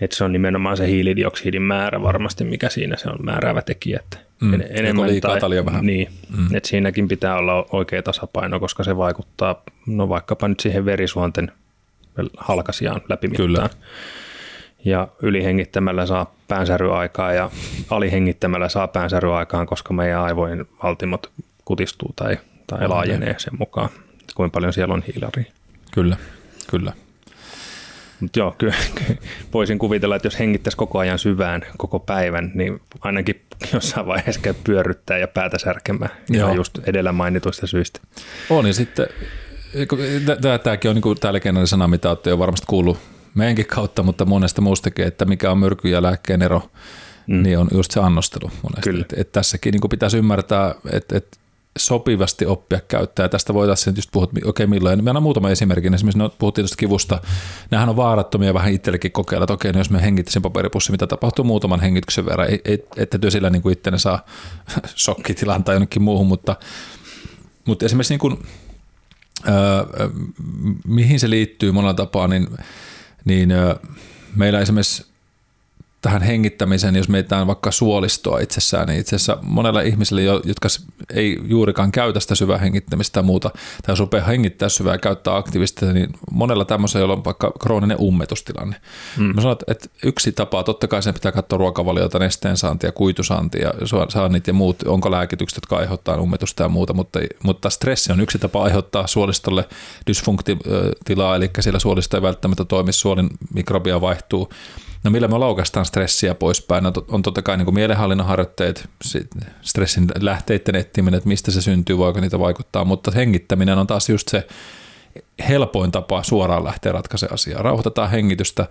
B: Et se on nimenomaan se hiilidioksidin määrä varmasti, mikä siinä se on määräävä tekijä. Että
A: mm, enemmän liikaa tai, vähän.
B: Niin, mm. että siinäkin pitää olla oikea tasapaino, koska se vaikuttaa no vaikkapa nyt siihen verisuonten halkasiaan läpimittaan. Kyllä. Ja ylihengittämällä saa päänsäryaikaa ja alihengittämällä saa päänsäryaikaan, koska meidän aivojen valtimot kutistuu tai, tai laajenee sen mukaan, kuinka paljon siellä on hiilaria.
A: Kyllä, kyllä.
B: Mutta joo, kyllä, voisin kuvitella, että jos hengittäisi koko ajan syvään koko päivän, niin ainakin jossain vaiheessa käy pyörryttää ja päätä särkemään. Joo. Ihan just edellä mainituista syistä.
A: On ja sitten, tämäkin on niin tämä sana, mitä olette jo varmasti kuullut meidänkin kautta, mutta monesta muustakin, että mikä on myrky ja lääkkeen ero, mm. niin on just se annostelu monesti. Kyllä. Et, et tässäkin niin pitäisi ymmärtää, että et sopivasti oppia käyttää. Tästä voitaisiin just puhua, okei okay, milloin. Mä annan muutama esimerkin. Esimerkiksi no, puhuttiin tuosta kivusta. Nämähän on vaarattomia vähän itsellekin kokeilla, että okei, okay, no jos me hengittäisin paperipussi, mitä tapahtuu muutaman hengityksen verran. Ette työ sillä niin kuin saa shokkitilan tai jonnekin muuhun, mutta, mutta esimerkiksi niin kuin, öö, mihin se liittyy monella tapaa, niin, niin öö, meillä esimerkiksi tähän hengittämiseen, jos mietitään vaikka suolistoa itsessään, niin itse asiassa monella ihmisellä, jotka ei juurikaan käytä sitä syvää hengittämistä tai muuta, tai jos rupeaa hengittää syvää ja käyttää aktiivista, niin monella tämmöisellä, jolla on vaikka krooninen ummetustilanne. Mm. Mä sanon, että yksi tapa, totta kai sen pitää katsoa ruokavaliota, nesteen saantia, kuitusaantia, saannit ja muut, onko lääkitykset, jotka aiheuttaa ummetusta ja muuta, mutta, mutta stressi on yksi tapa aiheuttaa suolistolle dysfunktitilaa, eli siellä suolisto ei välttämättä toimi, suolin mikrobia vaihtuu, No millä me laukaistaan stressiä poispäin? No, on totta kai niin kuin mielenhallinnan harjoitteet, stressin lähteiden etsiminen, että mistä se syntyy, voiko niitä vaikuttaa, mutta hengittäminen on taas just se helpoin tapa suoraan lähteä ratkaisemaan asiaa. Rauhoitetaan hengitystä,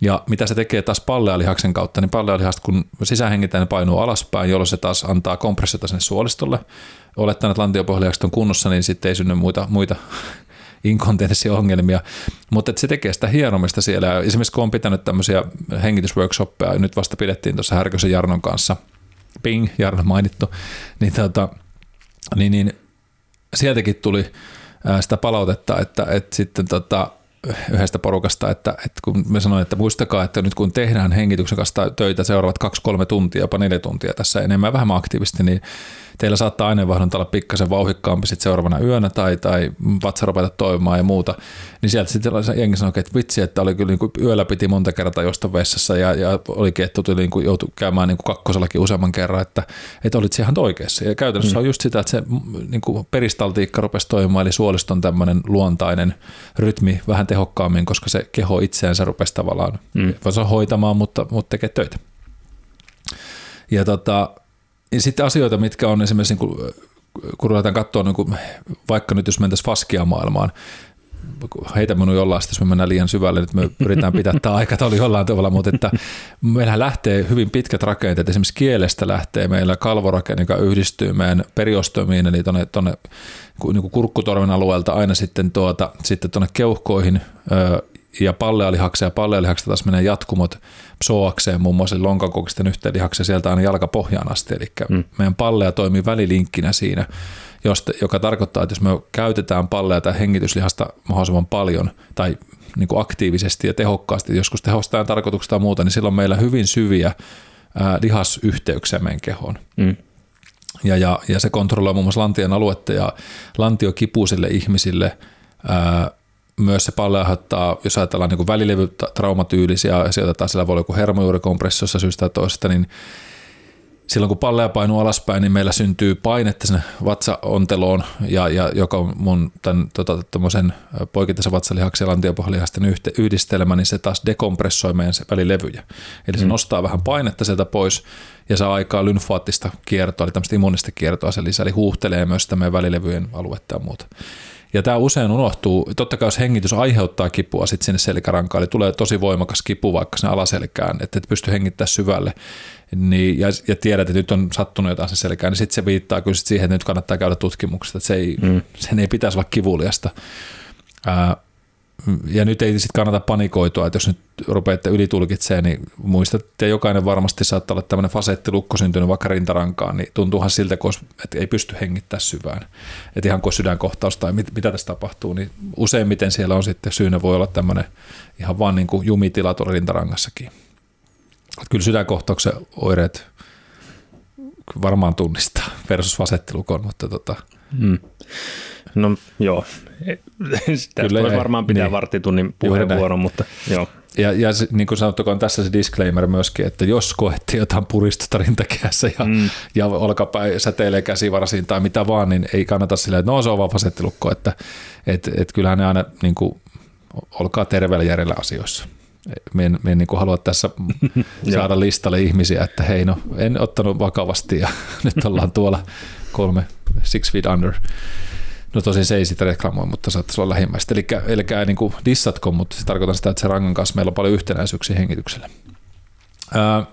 A: ja mitä se tekee taas pallealihaksen kautta, niin pallealihasta kun sisähengitään, niin painuu alaspäin, jolloin se taas antaa kompressiota sinne suolistolle. Olettaen, että lantiopohjalihakset on kunnossa, niin sitten ei synny muita, muita inkontinenssiongelmia, mutta se tekee sitä hieromista siellä. Esimerkiksi kun on pitänyt tämmöisiä hengitysworkshoppeja, nyt vasta pidettiin tuossa Härkösen Jarnon kanssa, Ping, Jarno mainittu, niin, tota, niin, niin sieltäkin tuli sitä palautetta, että, että sitten tota, yhdestä porukasta, että, että kun me sanoin, että muistakaa, että nyt kun tehdään hengityksen kanssa töitä seuraavat kaksi-kolme tuntia, jopa neljä tuntia tässä enemmän vähemmän aktiivisesti, niin teillä saattaa aineenvaihdunta olla pikkasen vauhikkaampi sitten seuraavana yönä tai, tai vatsa rupeta toimimaan ja muuta, niin sieltä sitten jengi sanoi, että vitsi, että oli kyllä niin kuin yöllä piti monta kertaa josta vessassa ja, ja olikin, että tuli niin kuin, joutui käymään niin kuin kakkosellakin useamman kerran, että, että olit ihan oikeassa. Ja käytännössä mm. on just sitä, että se niin kuin peristaltiikka rupesi toimimaan, eli suoliston tämmöinen luontainen rytmi vähän tehokkaammin, koska se keho itseensä rupesi tavallaan, mm. voisi hoitamaan, mutta, mutta tekee töitä. Ja tota, ja sitten asioita, mitkä on esimerkiksi, niin kun, kun ruvetaan katsoa, niin kun, vaikka nyt jos mentäisiin Faskia maailmaan, heitä minun jollain, jos me mennään liian syvälle, nyt me pyritään pitää tämä aikataulu jollain tavalla, mutta että meillähän lähtee hyvin pitkät rakenteet, esimerkiksi kielestä lähtee meillä kalvorakenne, joka yhdistyy meidän periostomiin, eli tuonne, tuonne niin kurkkutorven alueelta aina sitten, tuota, sitten tuonne keuhkoihin ja pallealihakseen ja pallealihaksesta taas menee jatkumot psoakseen, muun muassa lonkakokisten yhteen lihakseen sieltä aina jalkapohjaan asti, eli mm. meidän palleja toimii välilinkkinä siinä, josta, joka tarkoittaa, että jos me käytetään palleja tai hengityslihasta mahdollisimman paljon tai niin kuin aktiivisesti ja tehokkaasti, joskus tehostetaan tarkoituksesta tai muuta, niin silloin meillä hyvin syviä ää, lihasyhteyksiä meidän kehoon. Mm. Ja, ja, ja se kontrolloi muun muassa lantien aluetta ja lantiokipuisille ihmisille ää, myös se palle aiheuttaa, jos ajatellaan niin välilevytraumatyylisiä asioita, siellä voi olla joku hermojuurikompressiossa syystä tai toisesta, niin silloin kun palleja painuu alaspäin, niin meillä syntyy painetta sinne vatsaonteloon, ja, ja joka on mun tämän tota, poikittaisen vatsalihaksen ja lantiopohjalihasten yhdistelmä, niin se taas dekompressoi meidän se välilevyjä. Eli se mm. nostaa vähän painetta sieltä pois ja saa aikaa lymfaattista kiertoa, eli tämmöistä immunista kiertoa se lisää, eli huuhtelee myös sitä meidän välilevyjen aluetta ja muuta. Ja tämä usein unohtuu. Totta kai jos hengitys aiheuttaa kipua sitten sinne selkärankaan, eli tulee tosi voimakas kipu vaikka sinne alaselkään, että et pysty hengittämään syvälle, niin, ja, ja tiedät, että nyt on sattunut jotain se selkään, niin sitten se viittaa kyllä sit siihen, että nyt kannattaa käydä tutkimuksesta, että se ei, mm. sen ei pitäisi olla kivuliasta. Ää, ja nyt ei sitten kannata panikoitua, että jos nyt rupeatte ylitulkitsemaan, niin muistatte, että jokainen varmasti saattaa olla tämmöinen fasettilukko syntynyt vaikka rintarankaan, niin tuntuuhan siltä, että ei pysty hengittämään syvään. Että ihan kuin sydänkohtaus tai mit, mitä tässä tapahtuu, niin useimmiten siellä on sitten syynä voi olla tämmöinen ihan vaan niin kuin jumitila tuolla rintarangassakin. Että kyllä sydänkohtauksen oireet varmaan tunnistaa versus fasettilukon, mutta tota, hmm.
B: No joo, Tästä Kyllä, voisi varmaan pitää niin. varttitunnin puheenvuoron, mutta joo.
A: Ja, ja se, niin kuin sanottu, on tässä se disclaimer myöskin, että jos koette jotain puristusta rintakehässä ja, mm. ja olkapäin säteilee käsivarasiin tai mitä vaan, niin ei kannata silleen, että no se on vaan fasettilukko, että et, et kyllähän ne aina niin kuin, olkaa terveellä järjellä asioissa. Me en, me en niin halua tässä saada listalle ihmisiä, että hei no en ottanut vakavasti ja nyt ollaan tuolla kolme, six feet under. No tosin se ei sitä reklamoi, mutta saattaisi olla lähimmäistä. Eli älkää niin kuin dissatko, mutta se tarkoittaa sitä, että se rangan kanssa meillä on paljon yhtenäisyyksiä hengitykselle. Ää,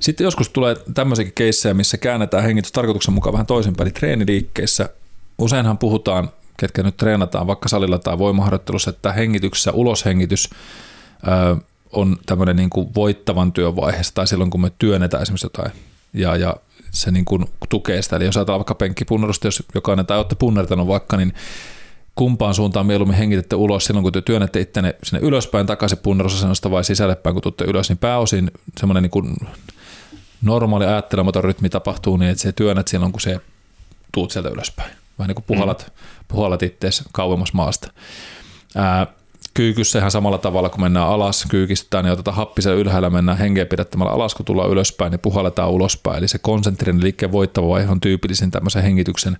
A: sitten joskus tulee tämmöisiäkin keissejä, missä käännetään hengitys tarkoituksen mukaan vähän toisinpäin, eli treeniliikkeissä. Useinhan puhutaan, ketkä nyt treenataan vaikka salilla tai voimaharjoittelussa, että hengityksessä uloshengitys on tämmöinen niin kuin voittavan työn vaiheessa tai silloin, kun me työnnetään esimerkiksi jotain. Ja, ja se niin kuin tukee sitä. Eli jos ajatellaan vaikka penkkipunnerusta, jos jokainen tai olette punnertanut vaikka, niin kumpaan suuntaan mieluummin hengitette ulos silloin, kun te työnnette ittenne sinne ylöspäin takaisin punnerusasennosta vai sisällepäin, kun tuutte ylös, niin pääosin semmoinen niin kuin normaali ajattelematon rytmi tapahtuu niin, että se työnnät silloin, kun se tuut sieltä ylöspäin. Vähän niin kuin puhalat, mm. puhalat ittees kauemmas maasta. Ää, kyykyssä ihan samalla tavalla, kun mennään alas, kyykistetään, niin otetaan happisen ylhäällä, mennään henkeä pidättämällä alas, kun tullaan ylöspäin, niin puhalletaan ulospäin. Eli se konsentrinen liikkeen voittava vaihe on tyypillisin tämmöisen hengityksen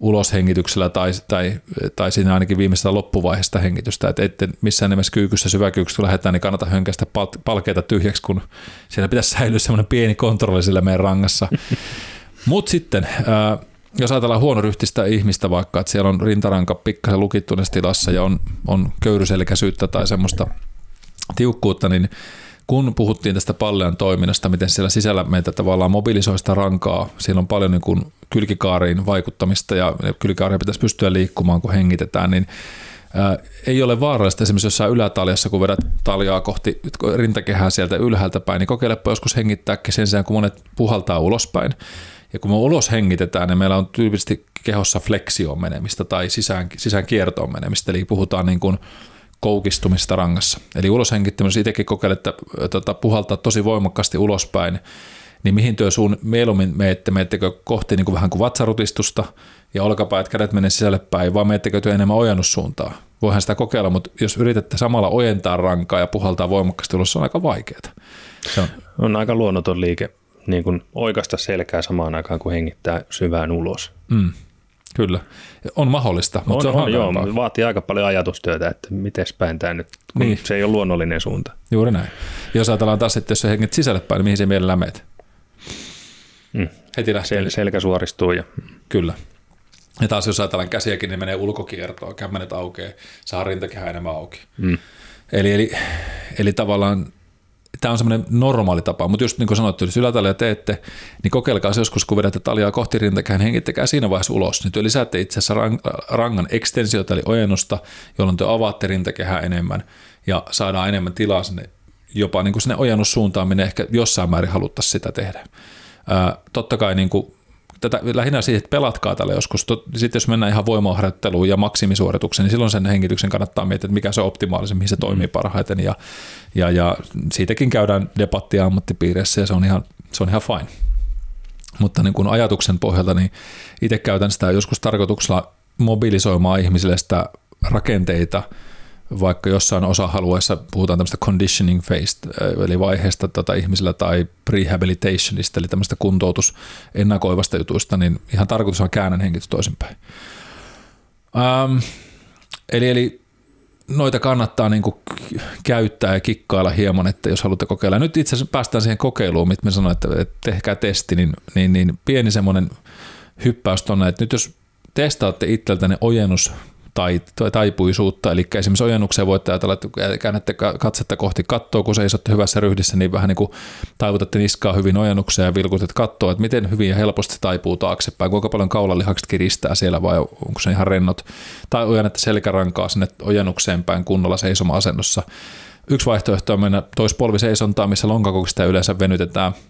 A: uloshengityksellä tai, tai, tai siinä ainakin viimeisestä loppuvaiheesta hengitystä, että ette missään nimessä kyykyssä syväkyykyssä kun lähdetään, niin kannata hönkästä palkeita tyhjäksi, kun siellä pitäisi säilyä semmoinen pieni kontrolli sillä meidän rangassa. Mutta sitten, ää, jos ajatellaan huonoryhtistä ihmistä vaikka, että siellä on rintaranka pikkasen lukittuneessa tilassa ja on, on köyryselkäisyyttä tai semmoista tiukkuutta, niin kun puhuttiin tästä pallean toiminnasta, miten siellä sisällä meitä tavallaan mobilisoi sitä rankaa, siellä on paljon niin kuin kylkikaariin vaikuttamista ja kylkikaaria pitäisi pystyä liikkumaan, kun hengitetään, niin ei ole vaarallista esimerkiksi jossain ylätaljassa, kun vedät taljaa kohti rintakehää sieltä ylhäältä päin, niin kokeilepa joskus hengittääkin sen sijaan, kun monet puhaltaa ulospäin. Ja kun me ulos hengitetään, niin meillä on tyypillisesti kehossa fleksioon menemistä tai sisään, sisään kiertoon menemistä, eli puhutaan niin kuin koukistumista rangassa. Eli ulos hengittämisessä itsekin kokeilen, että tota, puhaltaa tosi voimakkaasti ulospäin, niin mihin työ suun mieluummin meette, meettekö kohti niin kuin vähän kuin vatsarutistusta ja olkapäät kädet menee sisälle päin, vai meettekö työ enemmän ojennussuuntaa? Voihan sitä kokeilla, mutta jos yritätte samalla ojentaa rankaa ja puhaltaa voimakkaasti ulos, se on aika vaikeaa.
B: Se on, on aika luonnoton liike niin kuin oikasta selkää samaan aikaan, kun hengittää syvään ulos. Mm,
A: kyllä. On mahdollista, mutta
B: on, se on, on joo, vaatii aika paljon ajatustyötä, että miten päin tämä nyt, kun niin. se ei ole luonnollinen suunta.
A: Juuri näin. Jos ajatellaan taas, että jos sä hengit sisälle päin, niin mihin se mielellään meet?
B: Mm. Heti lähtee. Sel- selkä suoristuu. Ja...
A: Kyllä. Ja taas jos ajatellaan käsiäkin, niin menee ulkokiertoon, kämmenet aukeaa, saa rintakehä enemmän auki. Mm. Eli, eli, eli tavallaan tämä on semmoinen normaali tapa, mutta just niin kuin sanottu, jos ylätalia teette, niin kokeilkaa se joskus, kun vedätte taljaa kohti rintakään, hengittäkää siinä vaiheessa ulos. Niin te lisäätte itse asiassa rangan ekstensiota, eli ojennusta, jolloin te avaatte rintakehää enemmän ja saadaan enemmän tilaa sinne, jopa niin kuin sinne ojennussuuntaan, minne ehkä jossain määrin haluttaisiin sitä tehdä. Totta kai niin kuin tätä, lähinnä siihen, että pelatkaa tällä joskus. Sitten jos mennään ihan voimaharjoitteluun ja maksimisuoritukseen, niin silloin sen hengityksen kannattaa miettiä, että mikä se on optimaalisen, mihin se toimii mm. parhaiten. Ja, ja, ja siitäkin käydään debattia ammattipiireissä ja se on ihan, se on ihan fine. Mutta niin kuin ajatuksen pohjalta, niin itse käytän sitä joskus tarkoituksella mobilisoimaan ihmisille sitä rakenteita – vaikka jossain osa-alueessa puhutaan tämmöistä conditioning phase, eli vaiheesta tota ihmisillä tai rehabilitationista, eli tämmöistä kuntoutus ennakoivasta jutuista, niin ihan tarkoitus on käännän hengitys toisinpäin. Ähm, eli, eli noita kannattaa niin kuin käyttää ja kikkailla hieman, että jos haluatte kokeilla. Nyt itse asiassa päästään siihen kokeiluun, mitä me sanoin, että tehkää testi, niin, niin, niin pieni semmoinen hyppäys tuonne, että nyt jos testaatte itseltäne ojennus taipuisuutta. Eli esimerkiksi ojennukseen voitte ajatella, että käännätte katsetta kohti kattoa, kun seisotte hyvässä ryhdissä, niin vähän niin kuin taivutatte niskaa hyvin ojennukseen ja vilkutet kattoa, että miten hyvin ja helposti taipuu taaksepäin, kuinka paljon kaulalihakset kiristää siellä vai onko se ihan rennot. Tai ojennette selkärankaa sinne ojennukseen päin kunnolla seisoma-asennossa. Yksi vaihtoehto on mennä toispolviseisontaan, missä lonkakokista yleensä venytetään –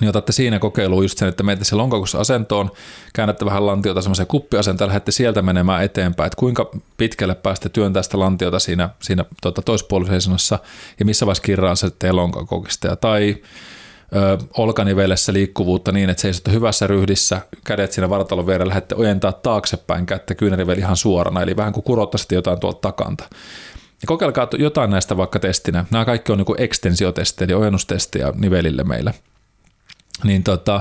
A: niin otatte siinä kokeiluun just sen, että menette se lonkakossa asentoon, käännätte vähän lantiota semmoiseen kuppiasentoon ja lähdette sieltä menemään eteenpäin, että kuinka pitkälle pääsette työntää sitä lantiota siinä, siinä tota, toispuolisessa ja missä vaiheessa kirraan se teidän lonkakokista. Tai ö, olkanivelessä liikkuvuutta niin, että seisotte hyvässä ryhdissä, kädet siinä vartalon vierellä, lähdette ojentaa taaksepäin kättä kyynäriveli ihan suorana, eli vähän kuin kurottaisitte jotain tuolta takanta. Ja kokeilkaa jotain näistä vaikka testinä. Nämä kaikki on niin ekstensiotestejä, eli ojennustestejä nivelille meillä – niin tota,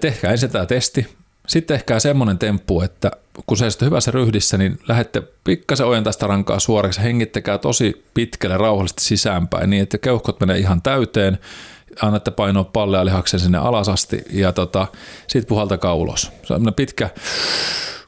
A: tehkää ensin tämä testi. Sitten ehkä semmoinen temppu, että kun se hyvässä ryhdissä, niin lähette pikkasen ojentaa sitä rankaa suoraksi, hengittäkää tosi pitkälle rauhallisesti sisäänpäin niin, että keuhkot menee ihan täyteen, annatte painoa palleja lihaksen sinne alas asti ja tota, sitten puhaltakaa ulos. Se on pitkä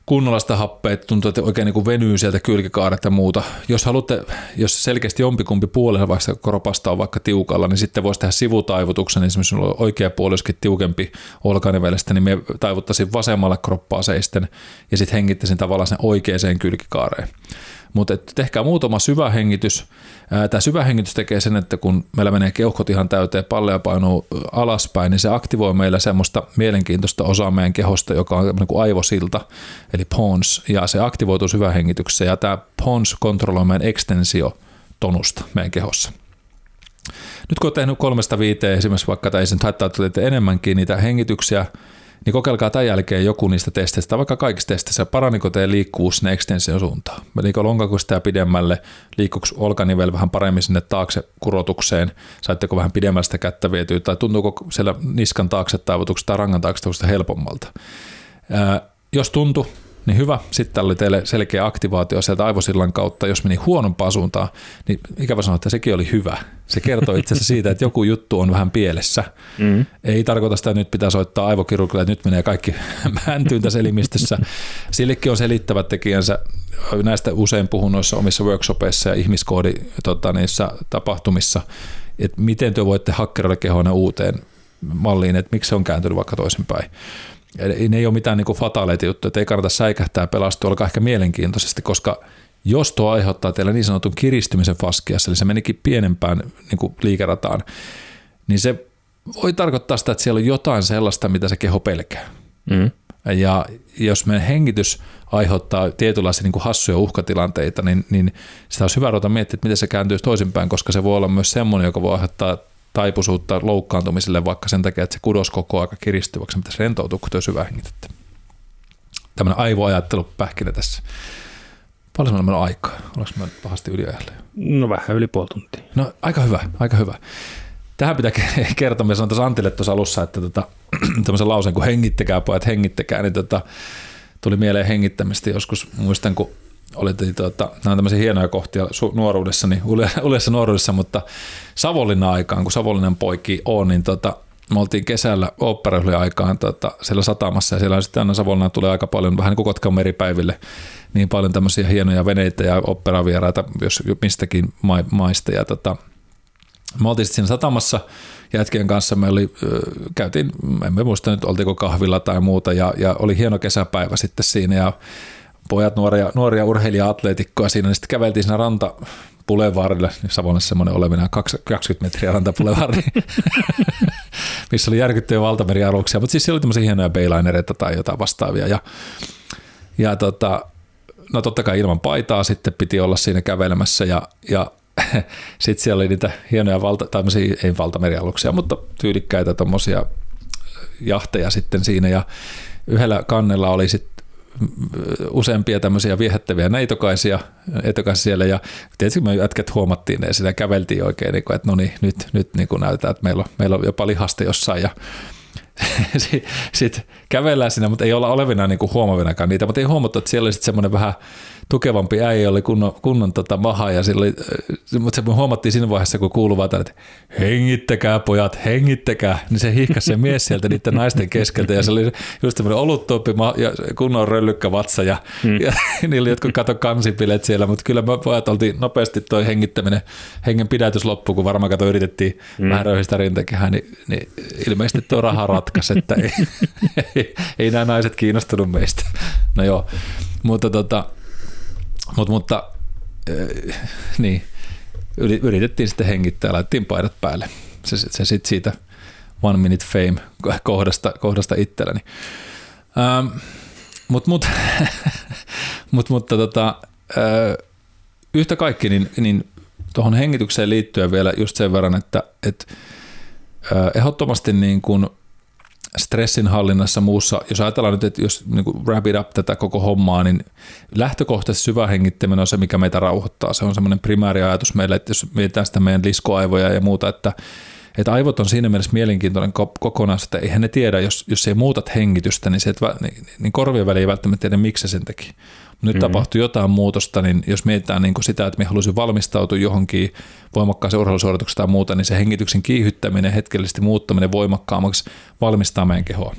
A: kunnolla sitä happea, että tuntuu, että oikein niin kuin venyy sieltä kylkikaaret ja muuta. Jos haluatte, jos selkeästi jompikumpi puolella vaikka koropasta on vaikka tiukalla, niin sitten voisi tehdä sivutaivutuksen, esimerkiksi on oikea puoli olisikin tiukempi olkanivelestä, niin me taivuttaisin vasemmalle kroppaa seisten ja sitten hengittäisin tavallaan sen oikeaan kylkikaareen. Mutta tehkää muutama syvä hengitys. Tämä syvä hengitys tekee sen, että kun meillä menee keuhkot ihan täyteen, palleja painuu alaspäin, niin se aktivoi meillä semmoista mielenkiintoista osaa meidän kehosta, joka on niin kuin aivosilta, eli pons, ja se aktivoituu hengityksessä, ja tämä pons kontrolloi meidän ekstensiotonusta meidän kehossa. Nyt kun olet tehnyt kolmesta viiteen esimerkiksi vaikka, tai sen haittaa, enemmänkin niitä hengityksiä, niin kokeilkaa tämän jälkeen joku niistä testeistä, vaikka kaikista testeistä, paraniko teidän liikkuvuus sinne extension suuntaan. Menikö lonkakosta pidemmälle, liikkuuko olkanivel vähän paremmin sinne taakse kurotukseen, saitteko vähän pidemmälle sitä kättä vietyä, tai tuntuuko siellä niskan taakse taivutuksesta tai rangan taakse helpommalta. Ää, jos tuntuu, niin hyvä. Sitten oli teille selkeä aktivaatio sieltä aivosillan kautta. Jos meni huonompaan suuntaan, niin ikävä sanoa, että sekin oli hyvä. Se kertoo itse asiassa siitä, että joku juttu on vähän pielessä. Mm. Ei tarkoita sitä, että nyt pitää soittaa aivokirurgille, että nyt menee kaikki mäntyyn tässä elimistössä. Sillekin on selittävät tekijänsä. Näistä usein puhun noissa omissa workshopeissa ja ihmiskoodi tota, niissä tapahtumissa, että miten te voitte hakkeroida kehoina uuteen malliin, että miksi se on kääntynyt vaikka toisinpäin. Eli ne ei ole mitään niin fataaleita juttuja, että ei kannata säikähtää ja pelastua, olkaa ehkä mielenkiintoisesti, koska jos tuo aiheuttaa teille niin sanotun kiristymisen faskiassa, eli se menikin pienempään niin liikerataan, niin se voi tarkoittaa sitä, että siellä on jotain sellaista, mitä se keho pelkää. Mm. Ja jos meidän hengitys aiheuttaa tietynlaisia niin kuin hassuja uhkatilanteita, niin, niin sitä olisi hyvä ruveta miettiä, että miten se kääntyy toisinpäin, koska se voi olla myös semmoinen, joka voi aiheuttaa taipuisuutta loukkaantumiselle vaikka sen takia, että se kudos koko aika kiristyy, vaikka se pitäisi rentoutua, kun syvä hengitettä. Tämmöinen aivoajattelu pähkinä tässä. Paljon meillä on aikaa? Ollaanko mä pahasti yliajalle?
B: No vähän yli puoli tuntia.
A: No aika hyvä, aika hyvä. Tähän pitää kertoa, mä sanoin tuossa Antille tuossa alussa, että tota, tämmöisen lauseen, kun hengittäkää pojat, hengittäkää, niin tota, tuli mieleen hengittämistä joskus, muistan kun oli tuota, nämä on tämmöisiä hienoja kohtia nuoruudessa, niin uleessa nuoruudessa, mutta Savonlinnan aikaan, kun Savonlinnan poiki on, niin tota, me oltiin kesällä oopperahylien aikaan tota, siellä satamassa ja siellä sitten aina Savonlinnan tulee aika paljon, vähän niin kuin meripäiville, niin paljon tämmöisiä hienoja veneitä ja operavieraita, jos mistäkin maista. Ja tota, me oltiin sitten siinä satamassa jätkien kanssa, me oli, käytiin, en muista nyt oltiinko kahvilla tai muuta, ja, ja oli hieno kesäpäivä sitten siinä, ja pojat, nuoria, nuoria urheilija-atleetikkoja siinä, niin sitten käveltiin siinä ranta Pulevarille, niin Savonassa semmoinen olevina 20 metriä rantapulevarri, missä oli järkyttyjä valtamerialuksia, mutta siis siellä oli tämmöisiä hienoja baylainereita tai jotain vastaavia. Ja, ja tota, no totta kai ilman paitaa sitten piti olla siinä kävelemässä ja, ja sitten siellä oli niitä hienoja valta, tai ei valtamerialuksia, mutta tyylikkäitä tuommoisia jahteja sitten siinä ja yhdellä kannella oli sitten useampia tämmöisiä viehättäviä neitokaisia, neitokaisia siellä. Ja tietysti me jätket huomattiin ne ja sitä käveltiin oikein, niin kuin, että no niin, nyt, nyt niin kuin näytetään, että meillä on, meillä on jopa lihasta jossain. Ja sitten kävellään siinä, mutta ei olla olevina niin huomavinakaan niitä, mutta ei huomattu, että siellä oli sitten semmoinen vähän tukevampi äijä, oli kunnon, kunnon tota maha, ja sillä oli, mutta se huomattiin siinä vaiheessa, kun kuuluu vaan että hengittäkää pojat, hengittäkää, niin se hihkasi se mies sieltä niiden naisten keskeltä, ja se oli just semmoinen oluttuoppi ja kunnon röllykkä vatsa, ja, mm. ja niillä jotkut kato kansipilet siellä, mutta kyllä me pojat oltiin nopeasti toi hengittäminen, hengen pidätys loppu, kun varmaan kato yritettiin mm. vähän röyhistä rintakehää, niin, niin ilmeisesti tuo raha ratkaisi, että ei, ei, ei nämä naiset kiinnostunut meistä. No joo, mutta tota, Mut, mutta äh, niin, yritettiin sitten hengittää ja laitettiin paidat päälle. Se, se, sitten siitä One Minute Fame kohdasta, kohdasta itselläni. Ähm, mut, mut, mut, mutta tota, äh, yhtä kaikki, niin, niin tuohon hengitykseen liittyen vielä just sen verran, että et, äh, ehdottomasti niin kuin – stressin hallinnassa muussa, jos ajatellaan nyt, että jos niin kuin wrap it up tätä koko hommaa, niin lähtökohtaisesti syvä hengittäminen on se, mikä meitä rauhoittaa. Se on semmoinen primääri ajatus meille, että jos mietitään sitä meidän liskoaivoja ja muuta, että, että aivot on siinä mielessä mielenkiintoinen kokonaisuus, että eihän ne tiedä, jos, jos ei muutat hengitystä, niin, se et, niin, niin korvien väliin ei välttämättä tiedä, miksi se sen teki nyt mm-hmm. tapahtuu jotain muutosta, niin jos mietitään niin kuin sitä, että me haluaisin valmistautua johonkin voimakkaaseen urheilusuoritukseen tai muuta, niin se hengityksen kiihyttäminen, hetkellisesti muuttaminen voimakkaammaksi valmistaa meidän kehoa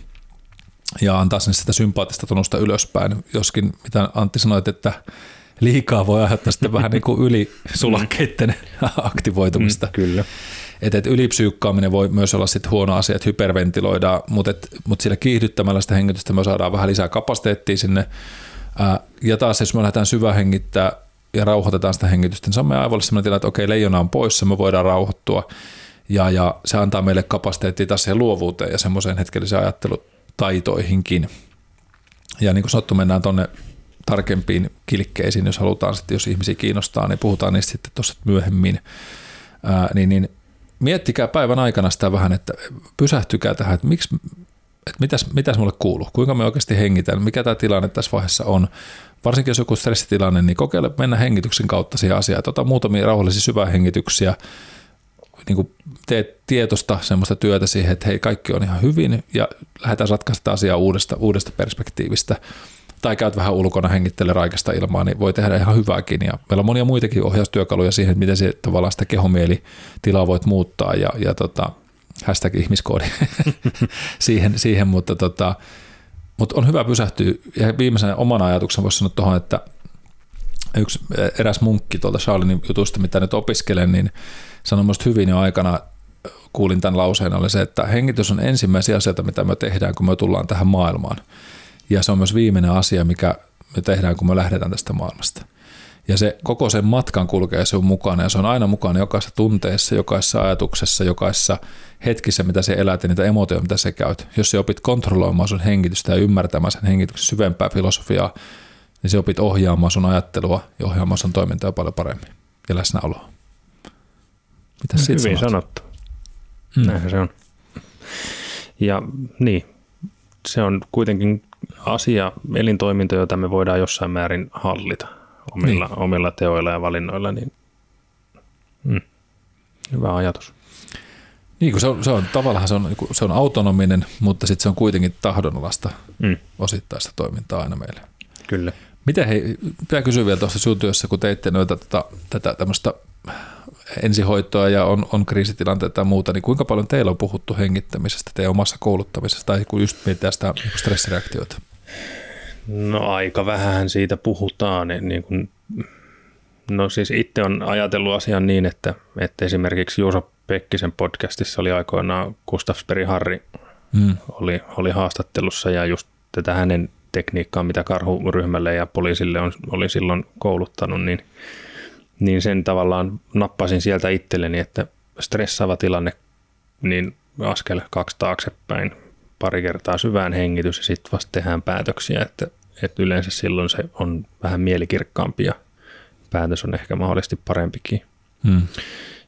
A: ja antaa sinne sitä sympaattista tunnusta ylöspäin, joskin mitä Antti sanoi, että liikaa voi aiheuttaa sitten vähän niin kuin ylisulakkeiden aktivoitumista. Mm,
B: kyllä.
A: Että et ylipsyykkaaminen voi myös olla sitten huono asia, että hyperventiloidaan, mutta, et, mutta sillä kiihdyttämällä sitä hengitystä me saadaan vähän lisää kapasiteettia sinne ja taas jos me lähdetään syvä hengittää ja rauhoitetaan sitä hengitystä, niin meidän aivoille sellainen tila, että okei, leijona on poissa, me voidaan rauhoittua. Ja, ja se antaa meille kapasiteettia taas siihen luovuuteen ja semmoiseen hetkelliseen ajattelutaitoihinkin. Ja niin kuin sanottu, mennään tuonne tarkempiin kilkkeisiin, jos halutaan sitten, jos ihmisiä kiinnostaa, niin puhutaan niistä sitten tuossa myöhemmin. Ää, niin, niin miettikää päivän aikana sitä vähän, että pysähtykää tähän, että miksi, että mitäs, mitäs mulle kuuluu, kuinka me oikeasti hengitän, mikä tämä tilanne tässä vaiheessa on. Varsinkin jos joku stressitilanne, niin kokeile mennä hengityksen kautta siihen asiaan. Ota muutamia rauhallisia syvähengityksiä, niin kuin teet tietosta semmoista työtä siihen, että hei, kaikki on ihan hyvin ja lähdetään ratkaista asiaa uudesta, uudesta perspektiivistä. Tai käyt vähän ulkona hengittele raikasta ilmaa, niin voi tehdä ihan hyvääkin. Ja meillä on monia muitakin ohjaustyökaluja siihen, että miten se tavallaan sitä kehomielitilaa voit muuttaa ja, ja tota, hashtag ihmiskoodi siihen, siihen, mutta, tota, mutta on hyvä pysähtyä. Ja viimeisenä omana ajatuksen voisi sanoa tuohon, että yksi eräs munkki tuolta Charlinin jutusta, mitä nyt opiskelen, niin sanoi minusta hyvin jo aikana, kuulin tämän lauseen, oli se, että hengitys on ensimmäisiä asioita, mitä me tehdään, kun me tullaan tähän maailmaan. Ja se on myös viimeinen asia, mikä me tehdään, kun me lähdetään tästä maailmasta. Ja se koko sen matkan kulkee sun mukana ja se on aina mukana jokaisessa tunteessa, jokaisessa ajatuksessa, jokaisessa hetkissä, mitä se elät ja niitä emotioita, mitä se käyt. Jos sä opit kontrolloimaan sun hengitystä ja ymmärtämään sen hengityksen syvempää filosofiaa, niin se opit ohjaamaan sun ajattelua ja ohjaamaan sun toimintaa paljon paremmin ja läsnäoloa.
B: Mitä no, Hyvin sanot? sanottu. Hmm. Näinhän se on. Ja niin, se on kuitenkin asia, elintoiminto, jota me voidaan jossain määrin hallita omilla, niin. omilla teoilla ja valinnoilla, niin mm, hyvä ajatus.
A: Niin kuin se on, se on tavallaan se on, niinku, se on autonominen, mutta sitten se on kuitenkin tahdonalasta mm. osittaista toimintaa aina meille.
B: Kyllä.
A: Miten hei, pitää kysyä vielä tuossa sun työssä, kun teitte noita tota, tätä tämmöistä ensihoitoa ja on, on kriisitilanteita ja muuta, niin kuinka paljon teillä on puhuttu hengittämisestä teidän omassa kouluttamisessa tai kun just mietitään sitä niin stressireaktiota?
B: No aika vähän siitä puhutaan. Niin kuin, no siis itse on ajatellut asian niin, että, että esimerkiksi Juuso Pekkisen podcastissa oli aikoinaan Gustaf Harri hmm. oli, oli haastattelussa ja just tätä hänen tekniikkaa, mitä karhuryhmälle ja poliisille on, oli silloin kouluttanut, niin, niin sen tavallaan nappasin sieltä itselleni, että stressaava tilanne, niin askel kaksi taaksepäin, pari kertaa syvään hengitys ja sitten vasta tehdään päätöksiä, että, että yleensä silloin se on vähän mielikirkkaampi ja päätös on ehkä mahdollisesti parempikin. Hmm.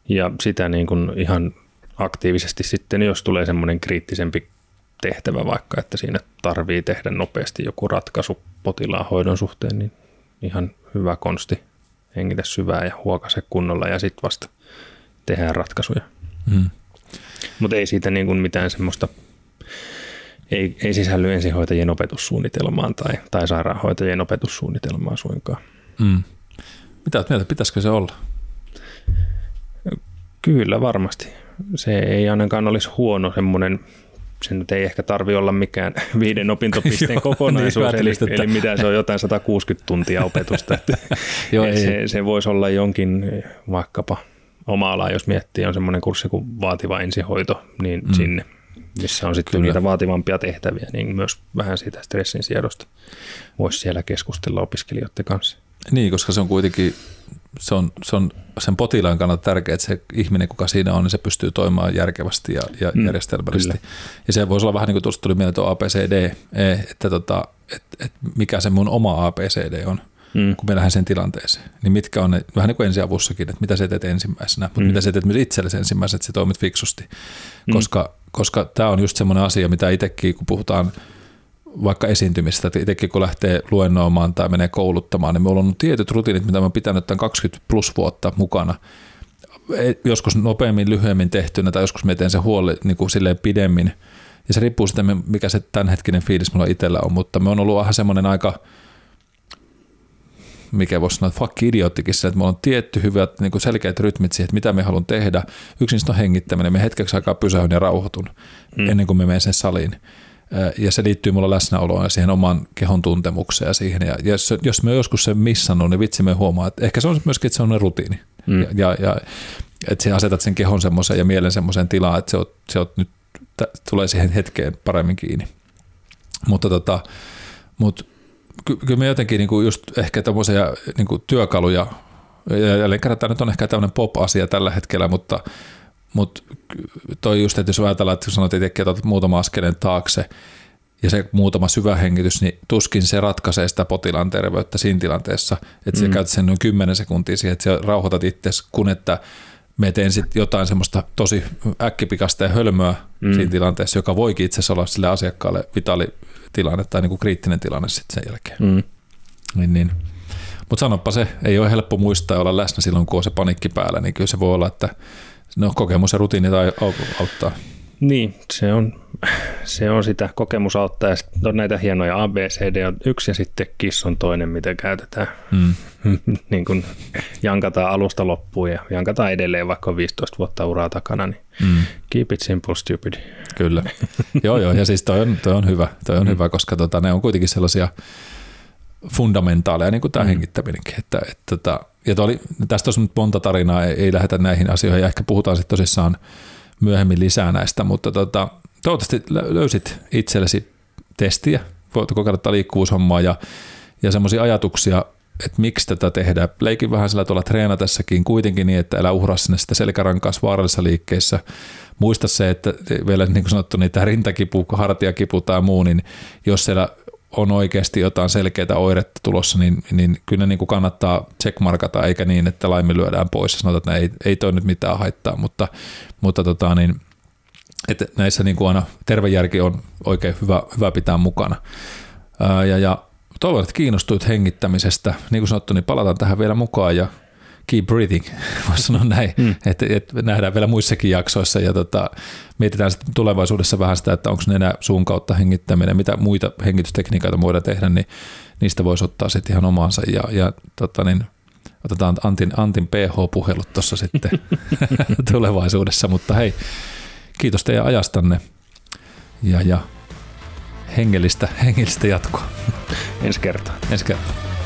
B: Ja sitä niin kuin ihan aktiivisesti sitten, jos tulee semmoinen kriittisempi tehtävä vaikka, että siinä tarvii tehdä nopeasti joku ratkaisu potilaan hoidon suhteen, niin ihan hyvä konsti hengitä syvää ja huokase kunnolla ja sitten vasta tehdään ratkaisuja. Hmm. Mutta ei siitä niin kuin mitään semmoista ei, ei sisälly ensihoitajien opetussuunnitelmaan tai, tai sairaanhoitajien opetussuunnitelmaan suinkaan. Mm.
A: Mitä mieltä, pitäisikö se olla?
B: Kyllä varmasti. Se ei ainakaan olisi huono semmoinen, se nyt ei ehkä tarvi olla mikään viiden opintopisteen niin, kokonaisuus, niin, eli, eli mitä se on jotain 160 tuntia opetusta. Joo, ei. Se, se voisi olla jonkin vaikkapa oma ala, jos miettii, on semmoinen kurssi kuin vaativa ensihoito, niin mm. sinne, missä on sitten Kyllä. niitä vaativampia tehtäviä, niin myös vähän siitä stressin siedosta voisi siellä keskustella opiskelijoiden kanssa.
A: Niin, koska se on kuitenkin se on, se on sen potilaan kannalta tärkeää, että se ihminen, kuka siinä on, niin se pystyy toimimaan järkevästi ja, ja mm, järjestelmällisesti. Kyllä. Ja se voisi olla vähän niin kuin tuosta tuli mieleen tuo ABCD, e, että tota, et, et mikä se mun oma ABCD on, mm. kun me lähden sen tilanteeseen. Niin mitkä on ne, vähän niin kuin ensiavussakin, että mitä sä teet ensimmäisenä, mutta mm. mitä sä teet myös itsellesi ensimmäisenä, että sä toimit fiksusti. Mm. Koska, koska tämä on just semmoinen asia, mitä itsekin, kun puhutaan – vaikka esiintymistä, että itsekin kun lähtee luennoimaan tai menee kouluttamaan, niin minulla on tietyt rutiinit, mitä mä pitänyt tämän 20 plus vuotta mukana. Joskus nopeammin, lyhyemmin tehtynä tai joskus mietin se huoli niin kuin silleen pidemmin. Ja se riippuu sitten, mikä se tämänhetkinen fiilis mulla itsellä on, mutta me on ollut vähän semmoinen aika, mikä voisi sanoa, fuck idioottikin että mulla on tietty hyvät niin kuin selkeät rytmit siihen, että mitä me haluan tehdä. Yksi niistä on hengittäminen. Me hetkeksi aikaa pysähyn ja rauhoitun mm. ennen kuin me menen sen saliin ja se liittyy mulla läsnäoloon ja siihen oman kehon tuntemukseen ja siihen. Ja jos, jos me joskus sen missannut, niin vitsi me huomaa, että ehkä se on myöskin, että se on rutiini. Mm. Ja, ja, ja että sä asetat sen kehon semmoiseen ja mielen semmoiseen tilaan, että se on, se on nyt, tulee siihen hetkeen paremmin kiinni. Mutta tota, mut, ky, kyllä me jotenkin niinku just ehkä tämmöisiä niinku työkaluja, ja jälleen kerran tämä nyt on ehkä tämmöinen pop-asia tällä hetkellä, mutta mutta toi just, että jos ajatellaan, että sanot itsekin, että otat muutama askeleen taakse ja se muutama syvä hengitys, niin tuskin se ratkaisee sitä potilaan terveyttä siinä tilanteessa, että mm. sä käytät sen noin 10 sekuntia siihen, että sä rauhoitat itse, kun että me teen sitten jotain semmoista tosi äkkipikasta ja hölmöä mm. siinä tilanteessa, joka voikin itse asiassa olla sille asiakkaalle vitaalitilanne tai niinku kriittinen tilanne sitten sen jälkeen. Mm. Niin, niin. Mutta sanoppa se, ei ole helppo muistaa olla läsnä silloin, kun on se panikki päällä, niin kyllä se voi olla, että No kokemus ja rutiini tai auttaa.
B: Niin, se on, se on sitä kokemus auttaa ja on näitä hienoja ABCD on yksi ja sitten KISS on toinen, mitä käytetään. Mm. niin kuin jankataan alusta loppuun ja jankataan edelleen vaikka 15 vuotta uraa takana, niin mm. keep it simple stupid.
A: Kyllä. joo, joo, ja siis toi on, toi on hyvä, toi on mm. hyvä, koska tota, ne on kuitenkin sellaisia fundamentaaleja, niin kuin tämä mm. hengittäminenkin, että, että, että tota, ja oli, tästä olisi nyt monta tarinaa, ei, ei lähdetä näihin asioihin ja ehkä puhutaan sitten tosissaan myöhemmin lisää näistä, mutta tota, toivottavasti löysit itsellesi testiä, voit kokeilla tätä liikkuvuushommaa ja, ja semmoisia ajatuksia, että miksi tätä tehdään. Leikin vähän sillä tuolla treenatessakin kuitenkin niin, että älä uhraa sinne sitä selkärankaassa vaarallisessa liikkeessä. Muista se, että vielä niin kuin sanottu, niin tämä rintakipu, hartiakipu tai muu, niin jos siellä on oikeasti jotain selkeää oiretta tulossa, niin, niin kyllä ne niin kuin kannattaa checkmarkata, eikä niin, että laiminlyödään pois ja sanotaan, että ei, ei toi nyt mitään haittaa, mutta, mutta tota, niin, että näissä niin kuin aina terve järki on oikein hyvä, hyvä pitää mukana. Ää, ja, ja toivon, että kiinnostuit hengittämisestä. Niin kuin sanottu, niin palataan tähän vielä mukaan ja keep breathing, voisi sanoa näin, mm. että et nähdään vielä muissakin jaksoissa ja tota, mietitään sitten tulevaisuudessa vähän sitä, että onko nenä suun kautta hengittäminen, mitä muita hengitystekniikoita voidaan tehdä, niin niistä voisi ottaa sitten ihan omaansa ja, ja tota, niin, otetaan Antin, Antin PH-puhelut tuossa sitten tulevaisuudessa, mutta hei, kiitos teidän ajastanne ja, ja hengellistä, hengellistä jatkoa.
B: Ensi kertaa.
A: Ensi kertaa.